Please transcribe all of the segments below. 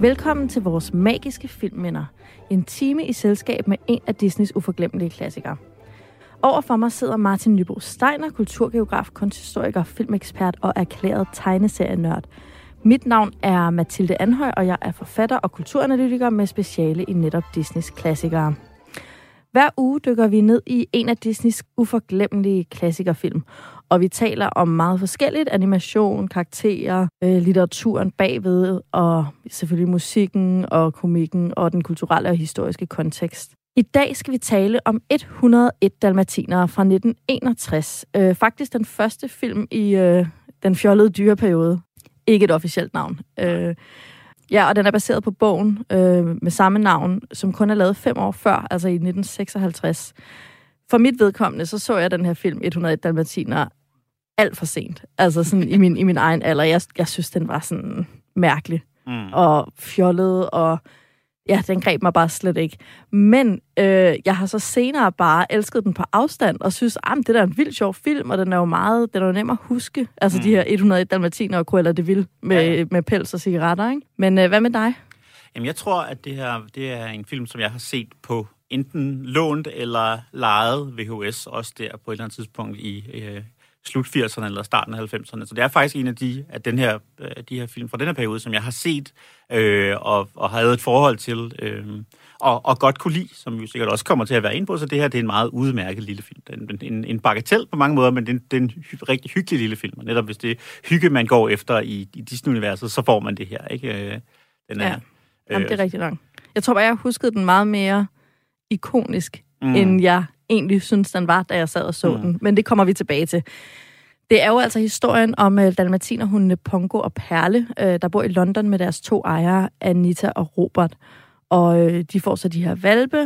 Velkommen til vores magiske filmminder. En time i selskab med en af Disneys uforglemmelige klassikere. Overfor mig sidder Martin Nybo Steiner, kulturgeograf, kunsthistoriker, filmekspert og erklæret tegneserienørd. Mit navn er Mathilde Anhøj, og jeg er forfatter og kulturanalytiker med speciale i netop Disneys klassikere. Hver uge dykker vi ned i en af Disneys uforglemmelige klassikerfilm, og vi taler om meget forskelligt. Animation, karakterer, øh, litteraturen bagved, og selvfølgelig musikken og komikken og den kulturelle og historiske kontekst. I dag skal vi tale om 101 dalmatinere fra 1961. Øh, faktisk den første film i øh, den fjollede dyreperiode. Ikke et officielt navn. Øh, ja, og den er baseret på bogen øh, med samme navn, som kun er lavet fem år før, altså i 1956. For mit vedkommende, så så jeg den her film, 101 dalmatiner, alt for sent. Altså sådan i min, i min egen alder. Jeg, jeg synes, den var sådan mærkelig mm. og fjollet, og ja, den greb mig bare slet ikke. Men øh, jeg har så senere bare elsket den på afstand, og synes, at det er en vild sjov film, og den er jo meget, den er jo nem at huske. Altså mm. de her 101 dalmatiner og Cruella de Vil med, ja. med pels og cigaretter, ikke? Men øh, hvad med dig? Jamen, jeg tror, at det her det er en film, som jeg har set på enten lånt eller lejet VHS, også der på et eller andet tidspunkt i, øh, slut 80'erne eller starten af 90'erne. Så det er faktisk en af de, af den her, øh, de her film fra den her periode, som jeg har set øh, og, og havde et forhold til, øh, og, og godt kunne lide, som vi sikkert også kommer til at være ind på. Så det her det er en meget udmærket lille film. Er en, en, en bagatell på mange måder, men det er en, det er en hy, rigtig hyggelig lille film. Og netop hvis det er hygge, man går efter i, i Disney-universet, så får man det her. Ikke? Øh, den er, ja, Jamen, det er rigtig langt. Jeg tror bare, jeg huskede den meget mere ikonisk, mm. end jeg egentlig synes, den var, da jeg sad og så mm. den. Men det kommer vi tilbage til. Det er jo altså historien om uh, dalmatinerhundene Pongo og Perle, uh, der bor i London med deres to ejere, Anita og Robert. Og uh, de får så de her valpe,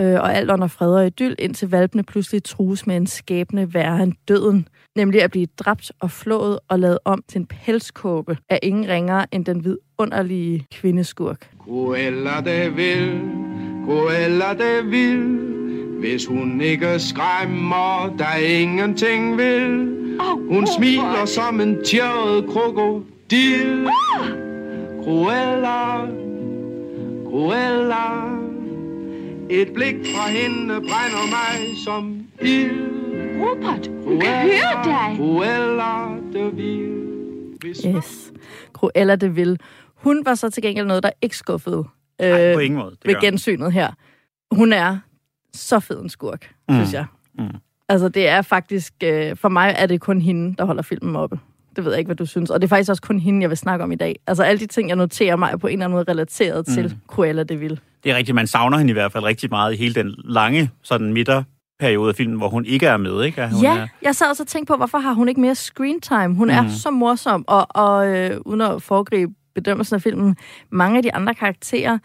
uh, og alt under fred og idyll, indtil valpene pludselig trues med en skæbne værre end døden. Nemlig at blive dræbt og flået og lavet om til en pelskåbe af ingen ringere end den vidunderlige kvindeskurk. Cruella de vil, Cruella de vil, hvis hun ikke skræmmer, der ingenting vil. Hun smiler som en tjørret krokodil. Cruella, Cruella. Et blik fra hende brænder mig som ild. Robert, hun kan høre dig. Cruella de Vil. Yes, Cruella de Vil. Hun var så til gengæld noget, der ikke skuffede øh, på ingen måde. Det ved gensynet her. Hun er så fed en skurk, mm. synes jeg. Mm. Altså, det er faktisk... Øh, for mig er det kun hende, der holder filmen oppe. Det ved jeg ikke, hvad du synes. Og det er faktisk også kun hende, jeg vil snakke om i dag. Altså, alle de ting, jeg noterer mig, er på en eller anden måde relateret mm. til Cruella de Vil. Det er rigtigt. Man savner hende i hvert fald rigtig meget i hele den lange sådan midter periode af filmen, hvor hun ikke er med, ikke? Hun ja, er... jeg sad også og tænkte på, hvorfor har hun ikke mere screen time? Hun mm. er så morsom, og, og øh, uden at foregribe bedømmelsen af filmen, mange af de andre karakterer,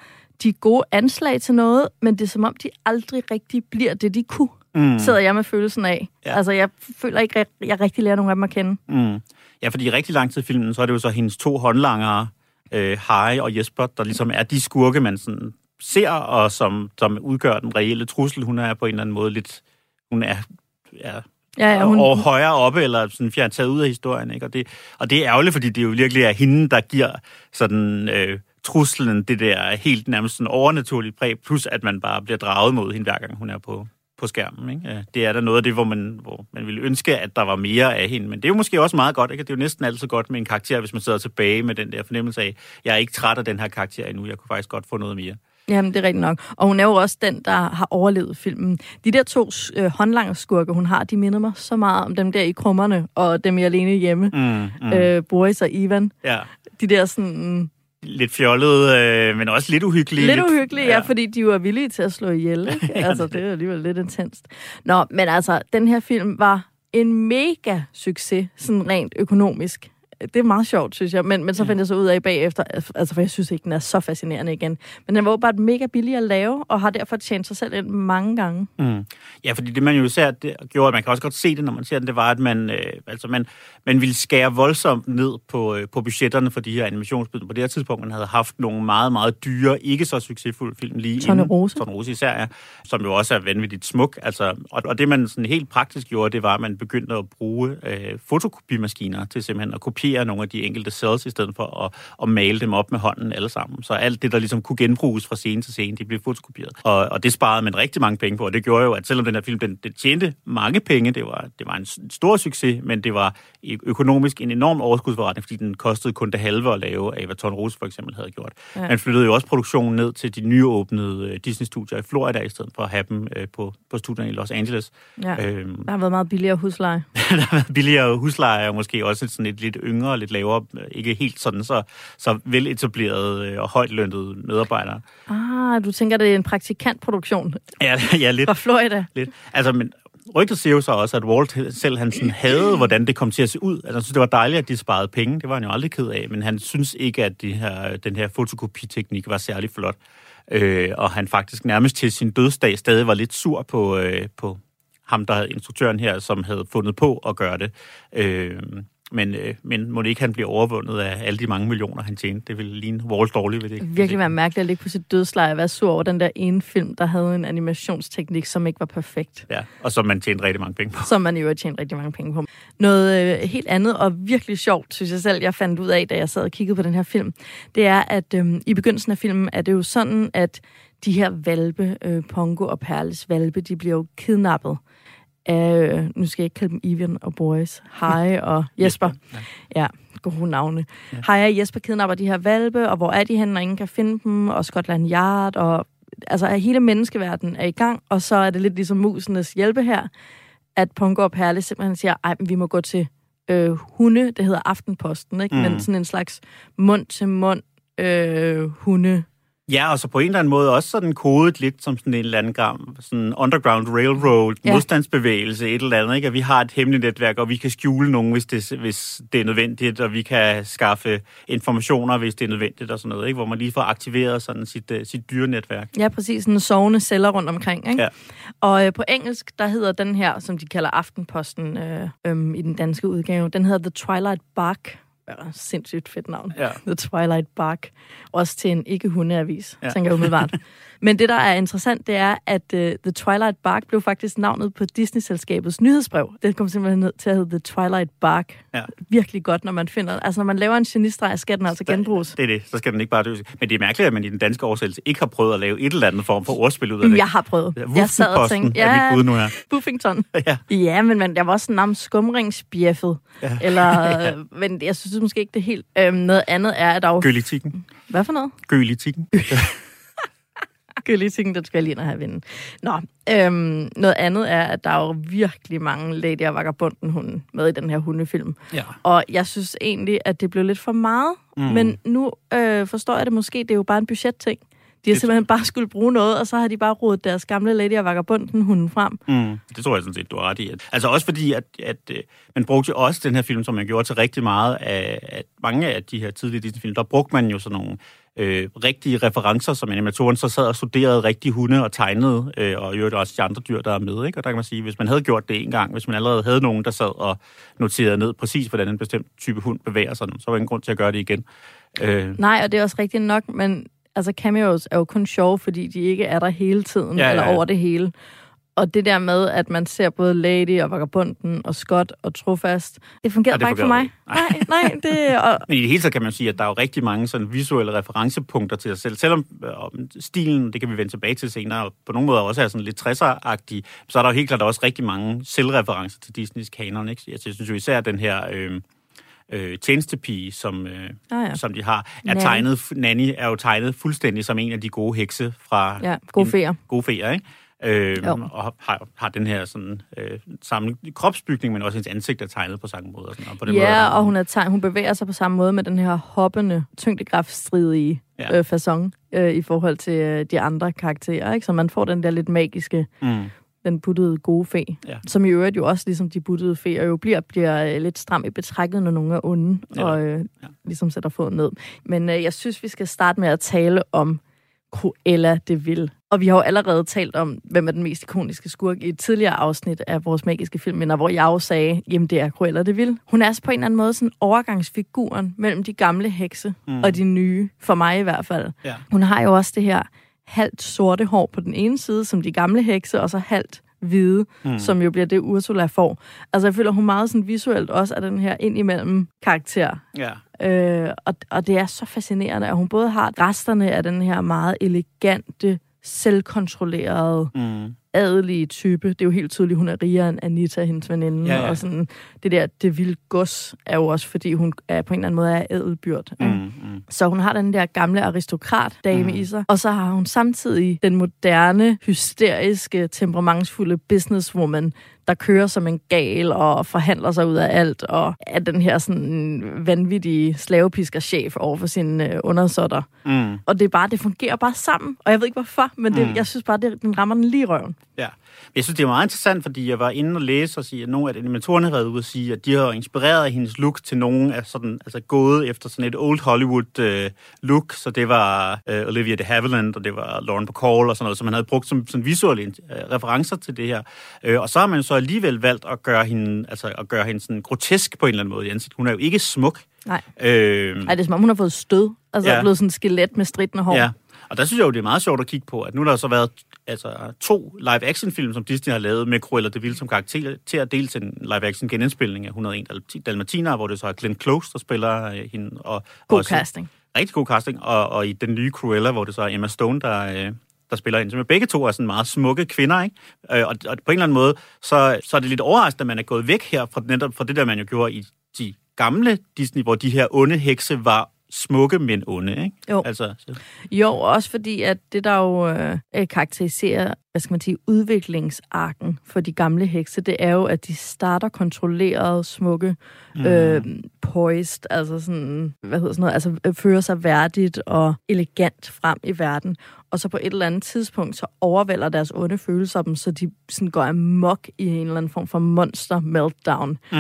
de er gode anslag til noget, men det er som om, de aldrig rigtig bliver det, de kunne mm. sidder jeg med følelsen af. Ja. Altså, jeg føler ikke, at jeg rigtig lærer nogle af dem at kende. Mm. Ja, fordi i rigtig lang tid i filmen, så er det jo så hendes to håndlangere, øh, Harry og Jesper, der ligesom er de skurke, man sådan ser, og som, som udgør den reelle trussel. Hun er på en eller anden måde lidt... Hun er... Ja, Ja, ja, hun... Og højere oppe, eller sådan fjernet taget ud af historien. Ikke? Og, det, og det er ærgerligt, fordi det jo virkelig er hende, der giver sådan øh, truslen, det der helt nærmest sådan overnaturligt præg, plus at man bare bliver draget mod hende, hver gang hun er på, på skærmen. Ikke? Det er da noget af det, hvor man, hvor man ville ønske, at der var mere af hende. Men det er jo måske også meget godt. Ikke? Det er jo næsten altid godt med en karakter, hvis man sidder tilbage med den der fornemmelse af, jeg er ikke træt af den her karakter endnu, jeg kunne faktisk godt få noget mere. Jamen, det er rigtigt nok. Og hun er jo også den, der har overlevet filmen. De der to øh, håndlangerskurke, hun har, de minder mig så meget om dem der i krummerne, og dem i alene hjemme. Mm, mm. Øh, Boris og Ivan. Ja. De der sådan lidt fjollet, øh, men også lidt uhyggelige. Lidt uhyggelige, ja. ja, fordi de var villige til at slå ihjel. Ikke? altså, det er alligevel lidt intenst. Nå, men altså, den her film var en mega succes, sådan rent økonomisk det er meget sjovt, synes jeg. Men, men så fandt jeg så ud af bagefter, altså for jeg synes ikke, den er så fascinerende igen. Men den var bare mega billig at lave, og har derfor tjent sig selv ind mange gange. Mm. Ja, fordi det man jo ser, det gjorde, at man kan også godt se det, når man ser den, det var, at man, øh, altså man, man ville skære voldsomt ned på, øh, på budgetterne for de her animationsfilm. På det her tidspunkt, man havde haft nogle meget, meget dyre, ikke så succesfulde film lige Tone Rose. Tone Rose især, ja, som jo også er vanvittigt smuk. Altså, og, og det man sådan helt praktisk gjorde, det var, at man begyndte at bruge øh, fotokopimaskiner til simpelthen at kopiere kopiere nogle af de enkelte cells, i stedet for at, at male dem op med hånden alle sammen. Så alt det, der ligesom kunne genbruges fra scene til scene, de blev fotokopieret. Og, og det sparede man rigtig mange penge på, og det gjorde jo, at selvom den her film, den, den tjente mange penge, det var, det var en stor succes, men det var økonomisk en enorm overskudsforretning, fordi den kostede kun det halve at lave af, hvad Ton Rose for eksempel havde gjort. Ja. Man flyttede jo også produktionen ned til de nyåbnede Disney-studier i Florida, i stedet for at have dem på, på studierne i Los Angeles. Ja. Øhm, der har været meget billigere husleje. der har været billigere husleje, og måske også sådan et lidt yngre, lidt lavere, ikke helt sådan så, så veletableret øh, og højt lønnet medarbejdere. Ah, du tænker, det er en praktikantproduktion? Ja, ja lidt. Fra Florida? Lidt. Altså, men rygtet siger jo så også, at Walt selv han sådan havde, hvordan det kom til at se ud. Altså, synes, det var dejligt, at de sparede penge. Det var han jo aldrig ked af, men han synes ikke, at de her, den her fotokopiteknik var særlig flot. Øh, og han faktisk nærmest til sin dødsdag stadig var lidt sur på, øh, på ham, der havde instruktøren her, som havde fundet på at gøre det. Øh, men, øh, men må det ikke han bliver overvundet af alle de mange millioner, han tjente? Det ville ligne Wall dårligt, ved det ikke? Virkelig være mærkeligt at ligge på sit dødsleje og være sur over den der ene film, der havde en animationsteknik, som ikke var perfekt. Ja, og som man tjente rigtig mange penge på. Som man jo har tjent rigtig mange penge på. Noget øh, helt andet og virkelig sjovt, synes jeg selv, jeg fandt ud af, da jeg sad og kiggede på den her film, det er, at øh, i begyndelsen af filmen er det jo sådan, at de her valpe, øh, Pongo og Perles valpe, de bliver jo kidnappet af, nu skal jeg ikke kalde dem Ivan og Boris, Hej og Jesper. Ja, gode navne. Ja. Hej og Jesper kidnapper de her valpe, og hvor er de henne, når ingen kan finde dem, og Scotland Yard, og altså hele menneskeverdenen er i gang, og så er det lidt ligesom musenes hjælpe her, at Pongo og Perle simpelthen siger, ej, vi må gå til øh, hunde, det hedder Aftenposten, ikke? Mm. men sådan en slags mund-til-mund øh, hunde Ja, og så på en eller anden måde også sådan kodet lidt som sådan en eller anden gang, sådan underground railroad, ja. modstandsbevægelse, et eller andet, ikke? At vi har et hemmeligt netværk, og vi kan skjule nogen, hvis det, hvis det er nødvendigt, og vi kan skaffe informationer, hvis det er nødvendigt og sådan noget, ikke? Hvor man lige får aktiveret sådan sit, uh, sit dyrenetværk. Ja, præcis. Sådan sovende celler rundt omkring, ikke? Ja. Og øh, på engelsk, der hedder den her, som de kalder Aftenposten øh, øh, i den danske udgave, den hedder The Twilight Bark Ja, sindssygt fedt navn. Ja. The Twilight Bark. Også til en ikke-hundeavis, ja. tænker jeg umiddelbart. Men det, der er interessant, det er, at uh, The Twilight Bark blev faktisk navnet på Disney-selskabets nyhedsbrev. Det kom simpelthen ned til at hedde The Twilight Bark. Ja. Virkelig godt, når man finder... Altså, når man laver en genistreg, skal den altså genbruges. Det er det. Så skal den ikke bare dø. Men det er mærkeligt, at man i den danske oversættelse ikke har prøvet at lave et eller andet form for ordspil ud af det. Jeg har prøvet. Jeg sad og tænkte, ja, er nu her. Buffington. ja. ja, men man, jeg var også nærmest skumringsbjeffet. Ja. Eller, ja. Men jeg synes måske ikke, det helt... Øhm, noget andet er, at der jo... Gølitikken. Hvad for noget? Gølitikken. Gølitikken, den skal jeg lige ind og have vinde. Nå, øhm, noget andet er, at der er jo virkelig mange Lady og Vagabunden hunde med i den her hundefilm. Ja. Og jeg synes egentlig, at det blev lidt for meget. Mm. Men nu øh, forstår jeg det måske, det er jo bare en budgetting. De har det simpelthen bare skulle bruge noget, og så har de bare rodet deres gamle Lady og Vagabunden hunden frem. Mm, det tror jeg sådan set, du har ret i. Altså også fordi, at, at, at øh, man brugte jo også den her film, som man gjorde til rigtig meget af at mange af de her tidlige Disney-film, der brugte man jo sådan nogle øh, rigtige referencer, som animatoren så sad og studerede rigtige hunde og tegnede, øh, og i øvrigt også de andre dyr, der er med. Ikke? Og der kan man sige, hvis man havde gjort det en gang, hvis man allerede havde nogen, der sad og noterede ned præcis, hvordan en bestemt type hund bevæger sig, så var der ingen grund til at gøre det igen. Øh. Nej, og det er også rigtigt nok, men altså cameos er jo kun sjove, fordi de ikke er der hele tiden, ja, ja, ja. eller over det hele. Og det der med, at man ser både Lady og Vagabunden og Scott og Trofast, det fungerer bare ikke for mig. Nej, nej. Det, og... Men i det hele taget kan man sige, at der er jo rigtig mange sådan visuelle referencepunkter til sig selv. Selvom øh, stilen, det kan vi vende tilbage til senere, og på nogle måder også er sådan lidt 60'er-agtig, så er der jo helt klart også rigtig mange selvreferencer til Disneys kanon. Ikke? Jeg synes jo især den her... Øh, øh, tjenestepige, som, øh, ah, ja. som de har, er Nanny. tegnet, Nanny er jo tegnet fuldstændig som en af de gode hekse fra... Ja, gode feer. Gode feer, ikke? Øh, og har, har den her sådan, øh, samme kropsbygning, men også hendes ansigt er tegnet på samme måde. Og sådan, og på den ja, måde, og hun, er tegnet, hun bevæger sig på samme måde med den her hoppende, tyngdekraftstridige ja. øh, façon øh, i forhold til øh, de andre karakterer. Ikke? Så man får den der lidt magiske mm den buttede gode fe, ja. som i øvrigt jo også, ligesom de buttede feer, jo bliver, bliver øh, lidt stram i betrækket, når nogen er onde, ja. og øh, ja. ligesom sætter foden ned. Men øh, jeg synes, vi skal starte med at tale om Cruella de Vil. Og vi har jo allerede talt om, hvem er den mest ikoniske skurk i et tidligere afsnit af vores magiske film, hvor jeg jo sagde, jamen det er Cruella de Vil. Hun er på en eller anden måde sådan overgangsfiguren mellem de gamle hekse mm. og de nye, for mig i hvert fald. Ja. Hun har jo også det her halvt sorte hår på den ene side, som de gamle hekse, og så halvt hvide, mm. som jo bliver det, Ursula får. Altså, jeg føler, hun meget sådan visuelt også er den her indimellem karakter. Ja. Øh, og, og det er så fascinerende, at hun både har resterne af den her meget elegante, selvkontrollerede, Mm. adelige type. Det er jo helt tydeligt, hun er rigere end Anita, hendes veninde. Ja, ja. Og sådan, det der, det vilde gods er jo også, fordi hun er på en eller anden måde er ædelbyrd. Mm. Mm. Så hun har den der gamle aristokrat-dame mm. i sig. Og så har hun samtidig den moderne, hysteriske, temperamentsfulde businesswoman, der kører som en gal og forhandler sig ud af alt, og er den her sådan vanvittige slavepisker-chef over for sine øh, undersåtter. Mm. Og det er bare, det fungerer bare sammen. Og jeg ved ikke hvorfor, men det, Mm. jeg synes bare, det, den rammer den lige røven. Ja. Men Jeg synes, det er meget interessant, fordi jeg var inde og læse og sige, at nogle af animatorerne har været ude og sige, at de har inspireret af hendes look til nogen af sådan, altså gået efter sådan et old Hollywood øh, look, så det var øh, Olivia de Havilland, og det var Lauren Bacall og sådan noget, som man havde brugt som sådan visuelle øh, referencer til det her. Øh, og så har man så alligevel valgt at gøre hende, altså at gøre hende sådan grotesk på en eller anden måde i ansigtet. Hun er jo ikke smuk. Nej. Øh, Ej, det er som om, hun har fået stød. Altså, Ja. ja. er blevet sådan en skelet med stridende hår. Ja, og der synes jeg jo, det er meget sjovt at kigge på, at nu der har så været altså, to live-action-film, som Disney har lavet med Cruella de Vil som karakter, til at dels en live-action genindspilning af 101 Dal- Dalmatiner, hvor det så er Glenn Close, der spiller øh, hende. Og, God også, casting. Rigtig god casting. Og, og i den nye Cruella, hvor det så er Emma Stone, der, øh, der spiller hende. Så begge to er sådan meget smukke kvinder, ikke? Øh, og, og på en eller anden måde, så, så er det lidt overraskende, at man er gået væk her fra, netop fra det der, man jo gjorde i de gamle Disney, hvor de her onde hekse var smukke, men onde, ikke? Jo. Altså, så, Jo, også fordi, at det der jo øh, karakteriserer, hvad skal man sige, udviklingsarken for de gamle hekse, det er jo, at de starter kontrolleret, smukke, mm. øh, poised, altså sådan, hvad hedder sådan noget, altså øh, fører sig værdigt og elegant frem i verden. Og så på et eller andet tidspunkt, så overvælder deres onde følelser dem, så de sådan går amok i en eller anden form for monster meltdown. mm.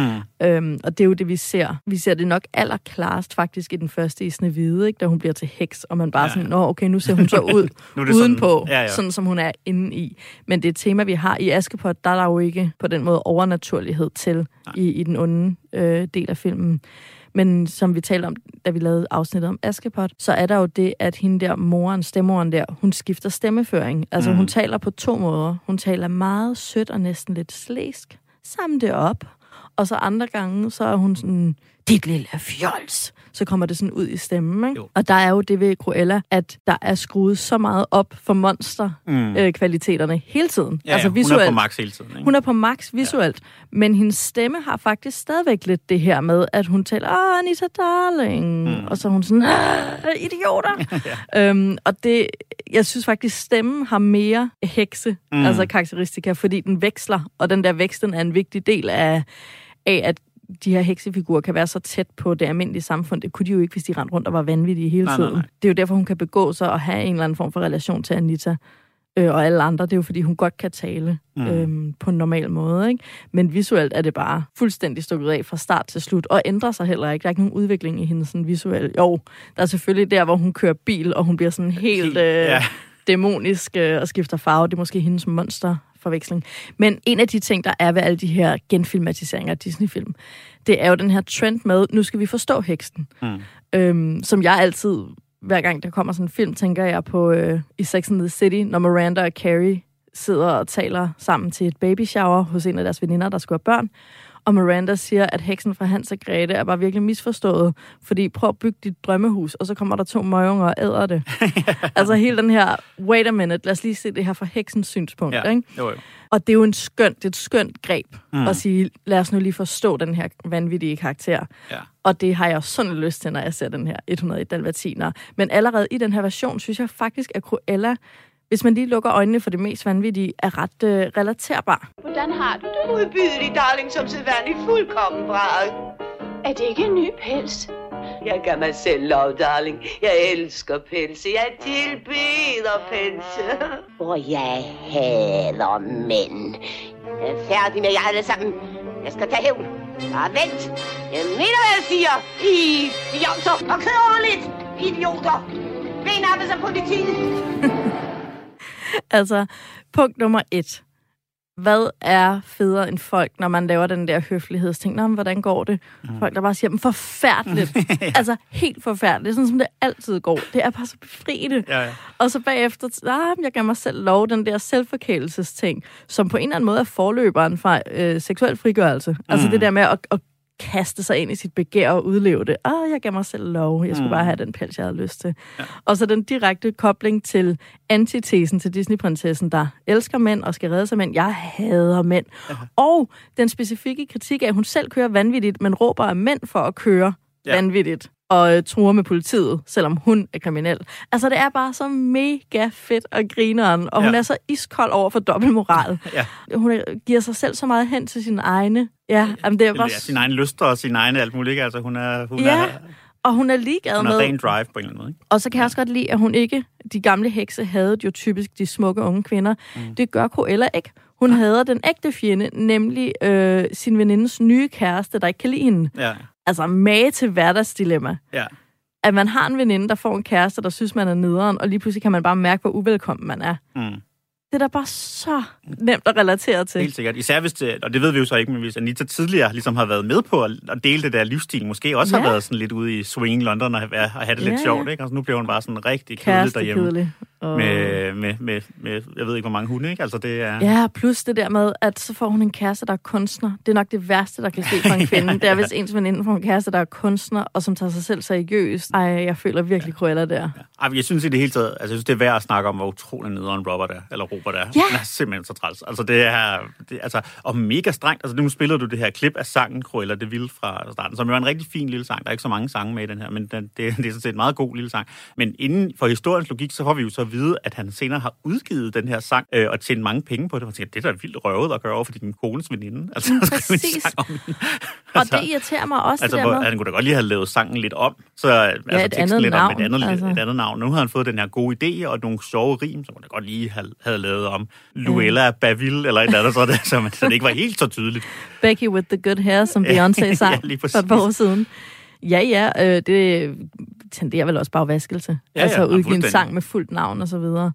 Øhm, og det er jo det, vi ser. Vi ser det nok allerklarest faktisk i den første i Snevide, ikke? da hun bliver til heks, og man bare Ja. sådan, nå okay, nu ser hun så ud Nu udenpå, sådan- ja, ja. sådan som hun er inde i. Men det er et tema, vi har i Askepot, der er der jo ikke på den måde overnaturlighed til i, i den onde øh, del af filmen. Men som vi talte om, da vi lavede afsnittet om Askepot, så er der jo det, at hende der, moren, stemmoren der, hun skifter stemmeføring. Altså Mm. hun taler på to måder. Hun taler meget sødt og næsten lidt slæsk. Samle det op. Og så andre gange, så er hun sådan, dit lille fjols. Så kommer det sådan ud i stemmen. Ikke? Jo. Og der er jo det ved Cruella, at der er skruet så meget op for Mm. monster-kvaliteterne øh, hele tiden. Ja, altså altså hun visuelt. er på max hele tiden. Ikke? Hun er på max visuelt, ja. men hendes stemme har faktisk stadigvæk lidt det her med, at hun taler, ah, Anita Darling, mm. og så er hun sådan, idioter. ja. øhm, og det, jeg synes faktisk, stemmen har mere hekse, Mm. mm. altså karakteristika, fordi den veksler, og den der vekslen er en vigtig del af, af at de her heksefigurer kan være så tæt på det almindelige samfund. Det kunne de jo ikke, hvis de rendte rundt og var vanvittige hele Nej, nej, tiden. nej. Det er jo derfor, hun kan begå sig og have en eller anden form for relation til Anita øh, og alle andre. Det er jo, fordi hun godt kan tale Mm. øhm, på en normal måde. Ikke? Men visuelt er det bare fuldstændig stukket af fra start til slut, og ændrer sig heller ikke. Der er ikke nogen udvikling i hende sådan visuelt. Jo, der er selvfølgelig der, hvor hun kører bil, og hun bliver sådan helt... Øh, ja. dæmonisk øh, og skifter farve. Det er måske hendes monsterforveksling. Men en af de ting, der er ved alle de her genfilmatiseringer af Disney-film, det er jo den her trend med, nu skal vi forstå heksen. Mm. Øhm, som jeg altid, hver gang der kommer sådan en film, tænker jeg på øh, i Sex and the City, når Miranda og Carrie sidder og taler sammen til et baby shower hos en af deres veninder, der skulle have børn. Og Miranda siger, at heksen fra Hans og Grete er bare virkelig misforstået, fordi prøv at bygge dit drømmehus, og så kommer der to møgunger og æder det. altså hele den her, wait a minute, lad os lige se det her fra heksens synspunkt. Ja. Ikke? Jo, jo. Og det er jo en skønt, det er et skønt greb Mm. at sige, lad os nu lige forstå den her vanvittige karakter. Ja. Og det har jeg sådan lyst til, når jeg ser den her 101 Dalmatiner. Men allerede i den her version, synes jeg faktisk, at Cruella, hvis man lige lukker øjnene for det mest vanvittige, er ret øh, relaterbar. Hvordan har du det? Modbydelig, darling, som sædvanligt fuldkommen bræd. Er det ikke en ny pels? Jeg gør mig selv lov, darling. Jeg elsker pelse. Jeg tilbeder pelse. Og jeg hader mænd. Jeg er færdig med jer alle sammen. Jeg skal tage hævn. Bare vent. Jeg mener, hvad jeg siger. I fjolser og kør lidt. Idioter. Benappes af politiet. Altså, punkt nummer et. hvad er federe end folk, når man laver den der høflighedsting? Nå, men hvordan går det? Mm. Folk, der bare siger, men forfærdeligt. ja. Altså, helt forfærdeligt. Sådan som det altid går. Det er bare så befriende. Ja, ja. Og så bagefter, ah, jeg gav mig selv lov, den der selvforkælelsesting, som på en eller anden måde er forløberen fra øh, seksuel frigørelse. Mm. Altså det der med at, at kaste sig ind i sit begær og udleve det. Ah, jeg gav mig selv lov. Jeg skulle mm. bare have den pels, jeg havde lyst til. Ja. Og så den direkte kobling til antitesen til Disney-prinsessen, der elsker mænd og skal redde sig mænd. Jeg hader mænd. Ja. Og den specifikke kritik af, at hun selv kører vanvittigt, men råber af mænd for at køre ja. vanvittigt og øh, truer med politiet, selvom hun er kriminel. Altså, det er bare så mega fedt og grineren, og ja. hun er så iskold over for dobbeltmoral. ja. Hun er, giver sig selv så meget hen til sine egne. Ja, jamen, det er bare... Ja, sin egen lyster og sin egen alt muligt. Altså, hun er... Hun ja. er og hun er ligeglad med... Hun ren drive på en eller anden måde. Ikke? Og så kan jeg også godt lide, at hun ikke... De gamle hekse havde jo typisk de smukke unge kvinder. Mm. Det gør Cruella ikke. Hun ja. hader den ægte fjende, nemlig øh, sin venindes nye kæreste, der ikke kan lide hende. Ja. Altså mage til hverdagsdilemma. Ja. At man har en veninde, der får en kæreste, der synes, man er nederen, og lige pludselig kan man bare mærke, hvor uvelkommen man er. Mm. Det er da bare så nemt at relatere til. Helt sikkert. Især hvis det, og det ved vi jo så ikke, men hvis Anita tidligere ligesom har været med på at, dele det der livsstil, måske også ja. har været sådan lidt ude i swing London og, og have det lidt ja. sjovt, ikke? Altså nu bliver hun bare sådan rigtig kedelig derhjemme. Kedelig. Og... Med, med, med, med, jeg ved ikke, hvor mange hunde, ikke? Altså det er... Ja, plus det der med, at så får hun en kæreste, der er kunstner. Det er nok det værste, der kan ske for en kvinde. ja, det er, hvis ens veninde får en kæreste, der er kunstner, og som tager sig selv seriøst. Ej, jeg føler virkelig ja. Cruella der. Ja. Ej, jeg synes i det hele taget, altså jeg synes, det er værd at snakke om, hvor utrolig nederen Robert er, eller Robert er. Ja. Han er simpelthen så træls. Altså det er, det, altså, og mega strengt. Altså nu spiller du det her klip af sangen Cruella det Vil fra starten, som jo er en rigtig fin lille sang. Der er ikke så mange sange med i den her, men den, det, det er sådan set en meget god lille sang. Men inden for historiens logik, så får vi jo så at vide, at han senere har udgivet den her sang øh, og tjent mange penge på det. Og tænker, det er da vildt røvet at gøre over for din kones veninde. Altså, mm, Præcis. sang om altså, og det irriterer mig også altså, det der med. Han kunne da godt lige have lavet sangen lidt om. Så, ja, altså, et andet lidt navn. Om et, andet, altså. et andet navn. Nu har han fået den her gode idé og nogle sjove rim, som han da godt lige have, havde lavet om Luella mm. Baville eller et eller andet, så det, så, så det ikke var helt så tydeligt. Becky with the good hair, som Beyoncé sang ja, for et par år siden. Ja, ja, øh, det tenderer vel også bare vaskelse. Ja, altså ja, at udgive en sang med fuldt navn og så videre.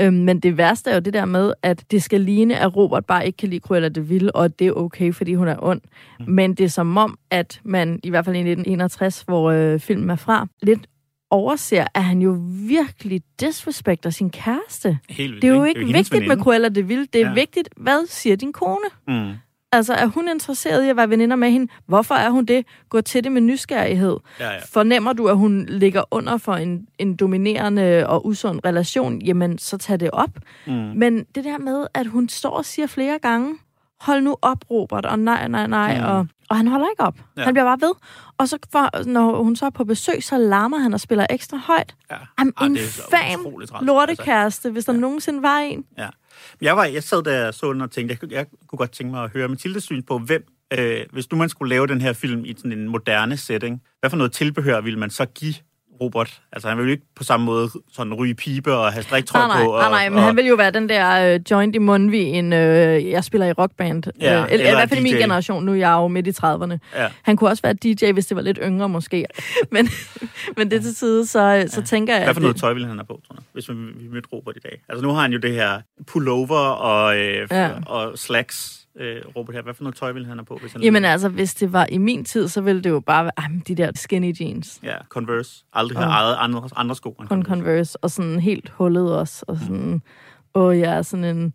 Øhm, men det værste er jo det der med, at det skal ligne, at Robert bare ikke kan lide Cruella de Vil, og det er okay, fordi hun er ond. Mm. Men det er som om, at man, i hvert fald i 1961, hvor øh, filmen er fra, lidt overser, at han jo virkelig disrespekter sin kæreste. Helt det er jo ikke ikke vigtigt med Cruella de Vil. Det er Ja. vigtigt, hvad siger din kone? Mm. Altså, er hun interesseret i at være veninder med hende? Hvorfor er hun det? Gå til det med nysgerrighed. Ja, ja. Fornemmer du, at hun ligger under for en, en dominerende og usund relation? Jamen, så tag det op. Mm. Men det der med, at hun står og siger flere gange, hold nu op, Robert, og nej, nej, nej, Mm. og, og han holder ikke op. Ja. Han bliver bare ved. Og så for, når hun så er på besøg, så larmer han og spiller ekstra højt. Ja. Am Ej, en fam træls, lortekæreste, hvis der nogensinde var en. Ja. Jeg, var, jeg sad der og så den og tænkte, jeg, kunne- jeg kunne godt tænke mig at høre Mathildes syn på, hvem, øh, hvis nu man skulle lave den her film i sådan en moderne setting, hvad for noget tilbehør ville man så give Robert? Altså han ville jo ikke på samme måde sådan ryge pibe og have striktrøj Nej, nej, på. Og, nej, nej, men og, han vil jo være den der øh, joint i Mundvi, en øh, jeg spiller i rockband. Ja, øh, eller, I hvert fald min generation, nu er jeg jo midt i 30'erne. Ja. Han kunne også være DJ, hvis det var lidt yngre måske. men, men det til side, så, så tænker jeg... Hvad for noget det- tøj ville han have på, tror jeg, hvis vi, vi mødte Robert i dag? Altså nu har han jo det her pullover og, øh, Ja. ja. og slacks, øh, Robert her. Hvad for noget tøj ville han have på? Hvis han Jamen altså, hvis det var i min tid, så ville det jo bare være ej, de der skinny jeans. Ja, Converse. Aldrig har Og- ejet andre, andre sko end Kun Converse, og sådan helt hullet også. Og sådan, åh, jeg er sådan en,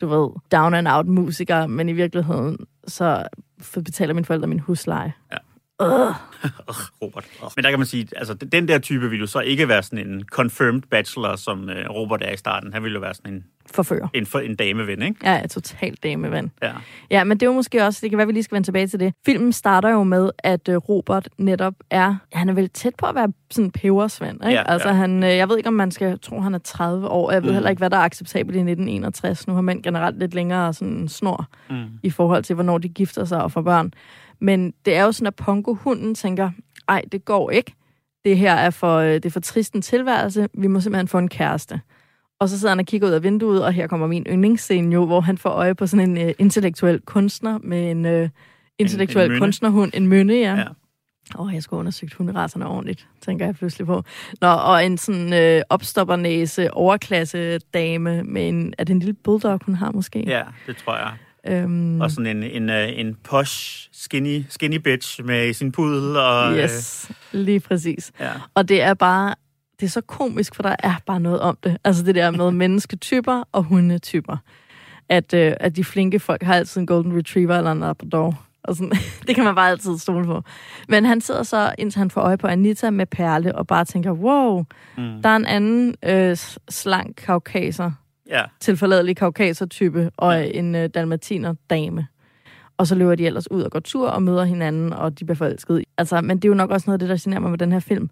du ved, down and out musiker, men i virkeligheden, så betaler mine forældre min husleje. Ja. Ugh, Robert. Ugh. Men der kan man sige, altså den der type ville jo så ikke være sådan en confirmed bachelor, som øh, Robert er i starten. Han ville jo være sådan en, Forfører. en, for, en dameven, ikke? Jeg er totalt dameven. Ja. Ja, men det er jo måske også, det kan være, vi lige skal vende tilbage til det. Filmen starter jo med, at øh, Robert netop er, han er vel tæt på at være sådan en pebersvend, ikke? Ja, altså ja. han, øh, jeg ved ikke, om man skal tro, han er 30 år. Jeg ved Mm. heller ikke, hvad der er acceptabelt i 1961. Nu har mænd generelt lidt længere sådan snor Mm. i forhold til, hvornår de gifter sig og får børn. Men det er jo sådan, at Pongo-hunden tænker, ej, det går ikke. Det her er for, øh, det er for trist en tilværelse. Vi må simpelthen få en kæreste. Og så sidder han og kigger ud af vinduet, og her kommer min yndlingsscene jo, hvor han får øje på sådan en øh, intellektuel kunstner med en øh, intellektuel mynde. kunstnerhund, en mynde, ja. Ja. Åh, oh, jeg skulle undersøgt hunderaserne ordentligt, tænker jeg pludselig på. Nå, og en sådan øh, opstoppernæse, overklasse dame med en... Er det en lille bulldog, hun har måske? Ja, det tror jeg. Øhm, Og sådan en, en, øh, en posh, skinny, skinny bitch med sin pudel. Og, yes, lige præcis. Øh, ja. Og det er bare... Det er så komisk, for der er bare noget om det. Altså det der med mennesketyper og hundetyper. At, øh, at de flinke folk har altid en golden retriever eller en labrador. Og sådan, det kan man bare altid stole på. Men han sidder så, indtil han får øje på Anita med Perle, og bare tænker, wow, Mm. der er en anden øh, slank kaukaser, ja. tilforladelig kaukaser-type, og en øh, dalmatiner-dame. Og så løber de ellers ud og går tur og møder hinanden, og de bliver forelskede. Altså, men det er jo nok også noget af det, der generer mig med den her film.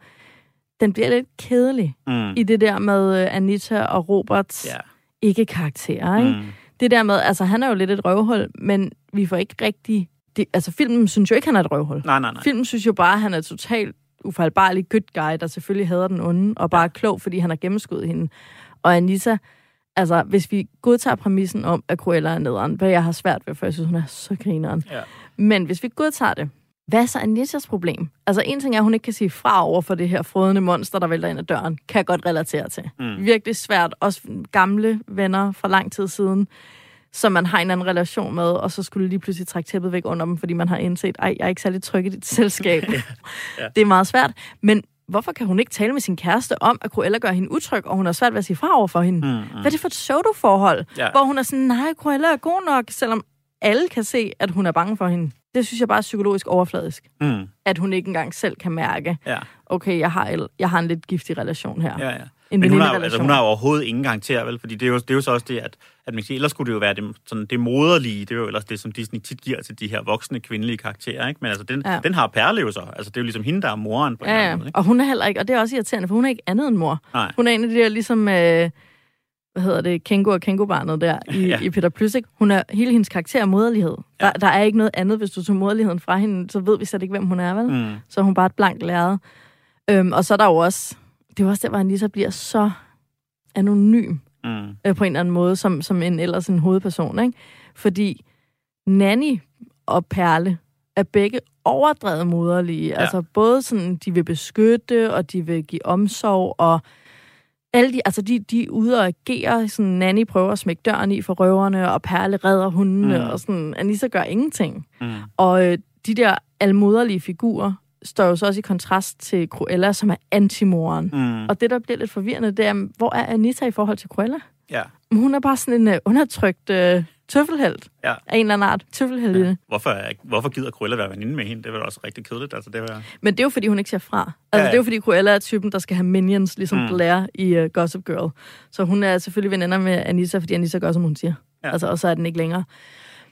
Den bliver lidt kedelig Mm. i det der med øh, Anita og Roberts Ja. ikke-karakterer, ikke? Mm. Det der med, altså han er jo lidt et røvhul, men vi får ikke rigtig... Det, altså filmen synes jo ikke, han er et røvhul. Nej, nej, nej. Filmen synes jo bare, at han er totalt ufejlbarlig good guy, der selvfølgelig hader den onde, og bare er klog, fordi han har gennemskuddet hende. Og Anita, altså hvis vi godtager præmissen om, at Cruella er nederen, hvad jeg har svært ved, for jeg synes, hun er så grineren. Ja. Men hvis vi godtager det, hvad er så Anitas problem? Altså en ting er, at hun ikke kan sige fra over for det her frødende monster, der vælter ind ad døren. Kan jeg godt relatere til. Mm. Virkelig svært. Også gamle venner fra lang tid siden, som man har en anden relation med, og så skulle lige pludselig trække tæppet væk under dem, fordi man har indset, ej, jeg er ikke særlig tryg i dit selskab. Ja. Det er meget svært. Men hvorfor kan hun ikke tale med sin kæreste om, at Cruella gør hende utryg, og hun har svært ved at sige fra over for hende? Mm, mm. Hvad er det for et pseudo-forhold? Ja. Hvor hun er sådan, nej, Cruella er god nok, selvom alle kan se, at hun er bange for hende. Det synes jeg bare er psykologisk overfladisk. Mm. At hun ikke engang selv kan mærke, Ja, okay, jeg har, jeg har en lidt giftig relation her. ja, ja. En Men hun har, altså, hun har jo overhovedet ingen karakter, vel? Fordi det er jo, det er jo så også det, at, at man kan sige, ellers skulle det jo være det, sådan, det moderlige. Det er jo ellers det, som Disney tit giver til de her voksne kvindelige karakterer, ikke? Men altså, den, Ja. den har Perle jo så. Altså, det er jo ligesom hende, der er moren på en eller Ja, anden ja. måde, ikke? Og hun er heller ikke, og det er også irriterende, for hun er ikke andet end mor. Nej. Hun er en af de der ligesom, øh, hvad hedder det, Kengo og Kengo-barnet der i, ja. I Peter Plys, ikke? Hun er, hele hendes karakter er moderlighed. Ja. Der, der er ikke noget andet, hvis du tager moderligheden fra hende, så ved vi slet ikke, hvem hun er, vel? Mm. Så er hun bare et blankt lærred. Øhm, og så er der jo også, det er jo også der, hvor Anissa bliver så anonym Mm. øh, på en eller anden måde, som, som en ellers en hovedperson, ikke? Fordi Nanny og Perle er begge overdrevet moderlige. Ja. Altså både sådan, de vil beskytte, og de vil give omsorg, og alle de, altså de, de er ude og agere, sådan Nanny prøver at smække døren i for røverne, og Perle redder hundene, mm. Og sådan, Anissa gør ingenting. Mm. Og øh, de der almoderlige figurer står jo så også i kontrast til Cruella, som er antimoren. Mm. Og det, der bliver lidt forvirrende, det er, hvor er Anita i forhold til Cruella? Ja. Hun er bare sådan en uh, undertrykt uh, tøffelhelt Ja. af en eller anden art. Tøffelhelt ja. Hvorfor, hvorfor gider Cruella være veninde med hende? Det er vel også rigtig kedeligt. Altså, det var... Men det er jo, fordi hun ikke siger fra. Altså, Ja, det er jo, fordi Cruella er typen, der skal have minions, ligesom Mm. Blair i uh, Gossip Girl. Så hun er selvfølgelig veninder med Anissa, fordi Anissa gør, som hun siger. Ja. Altså, og så er den ikke længere.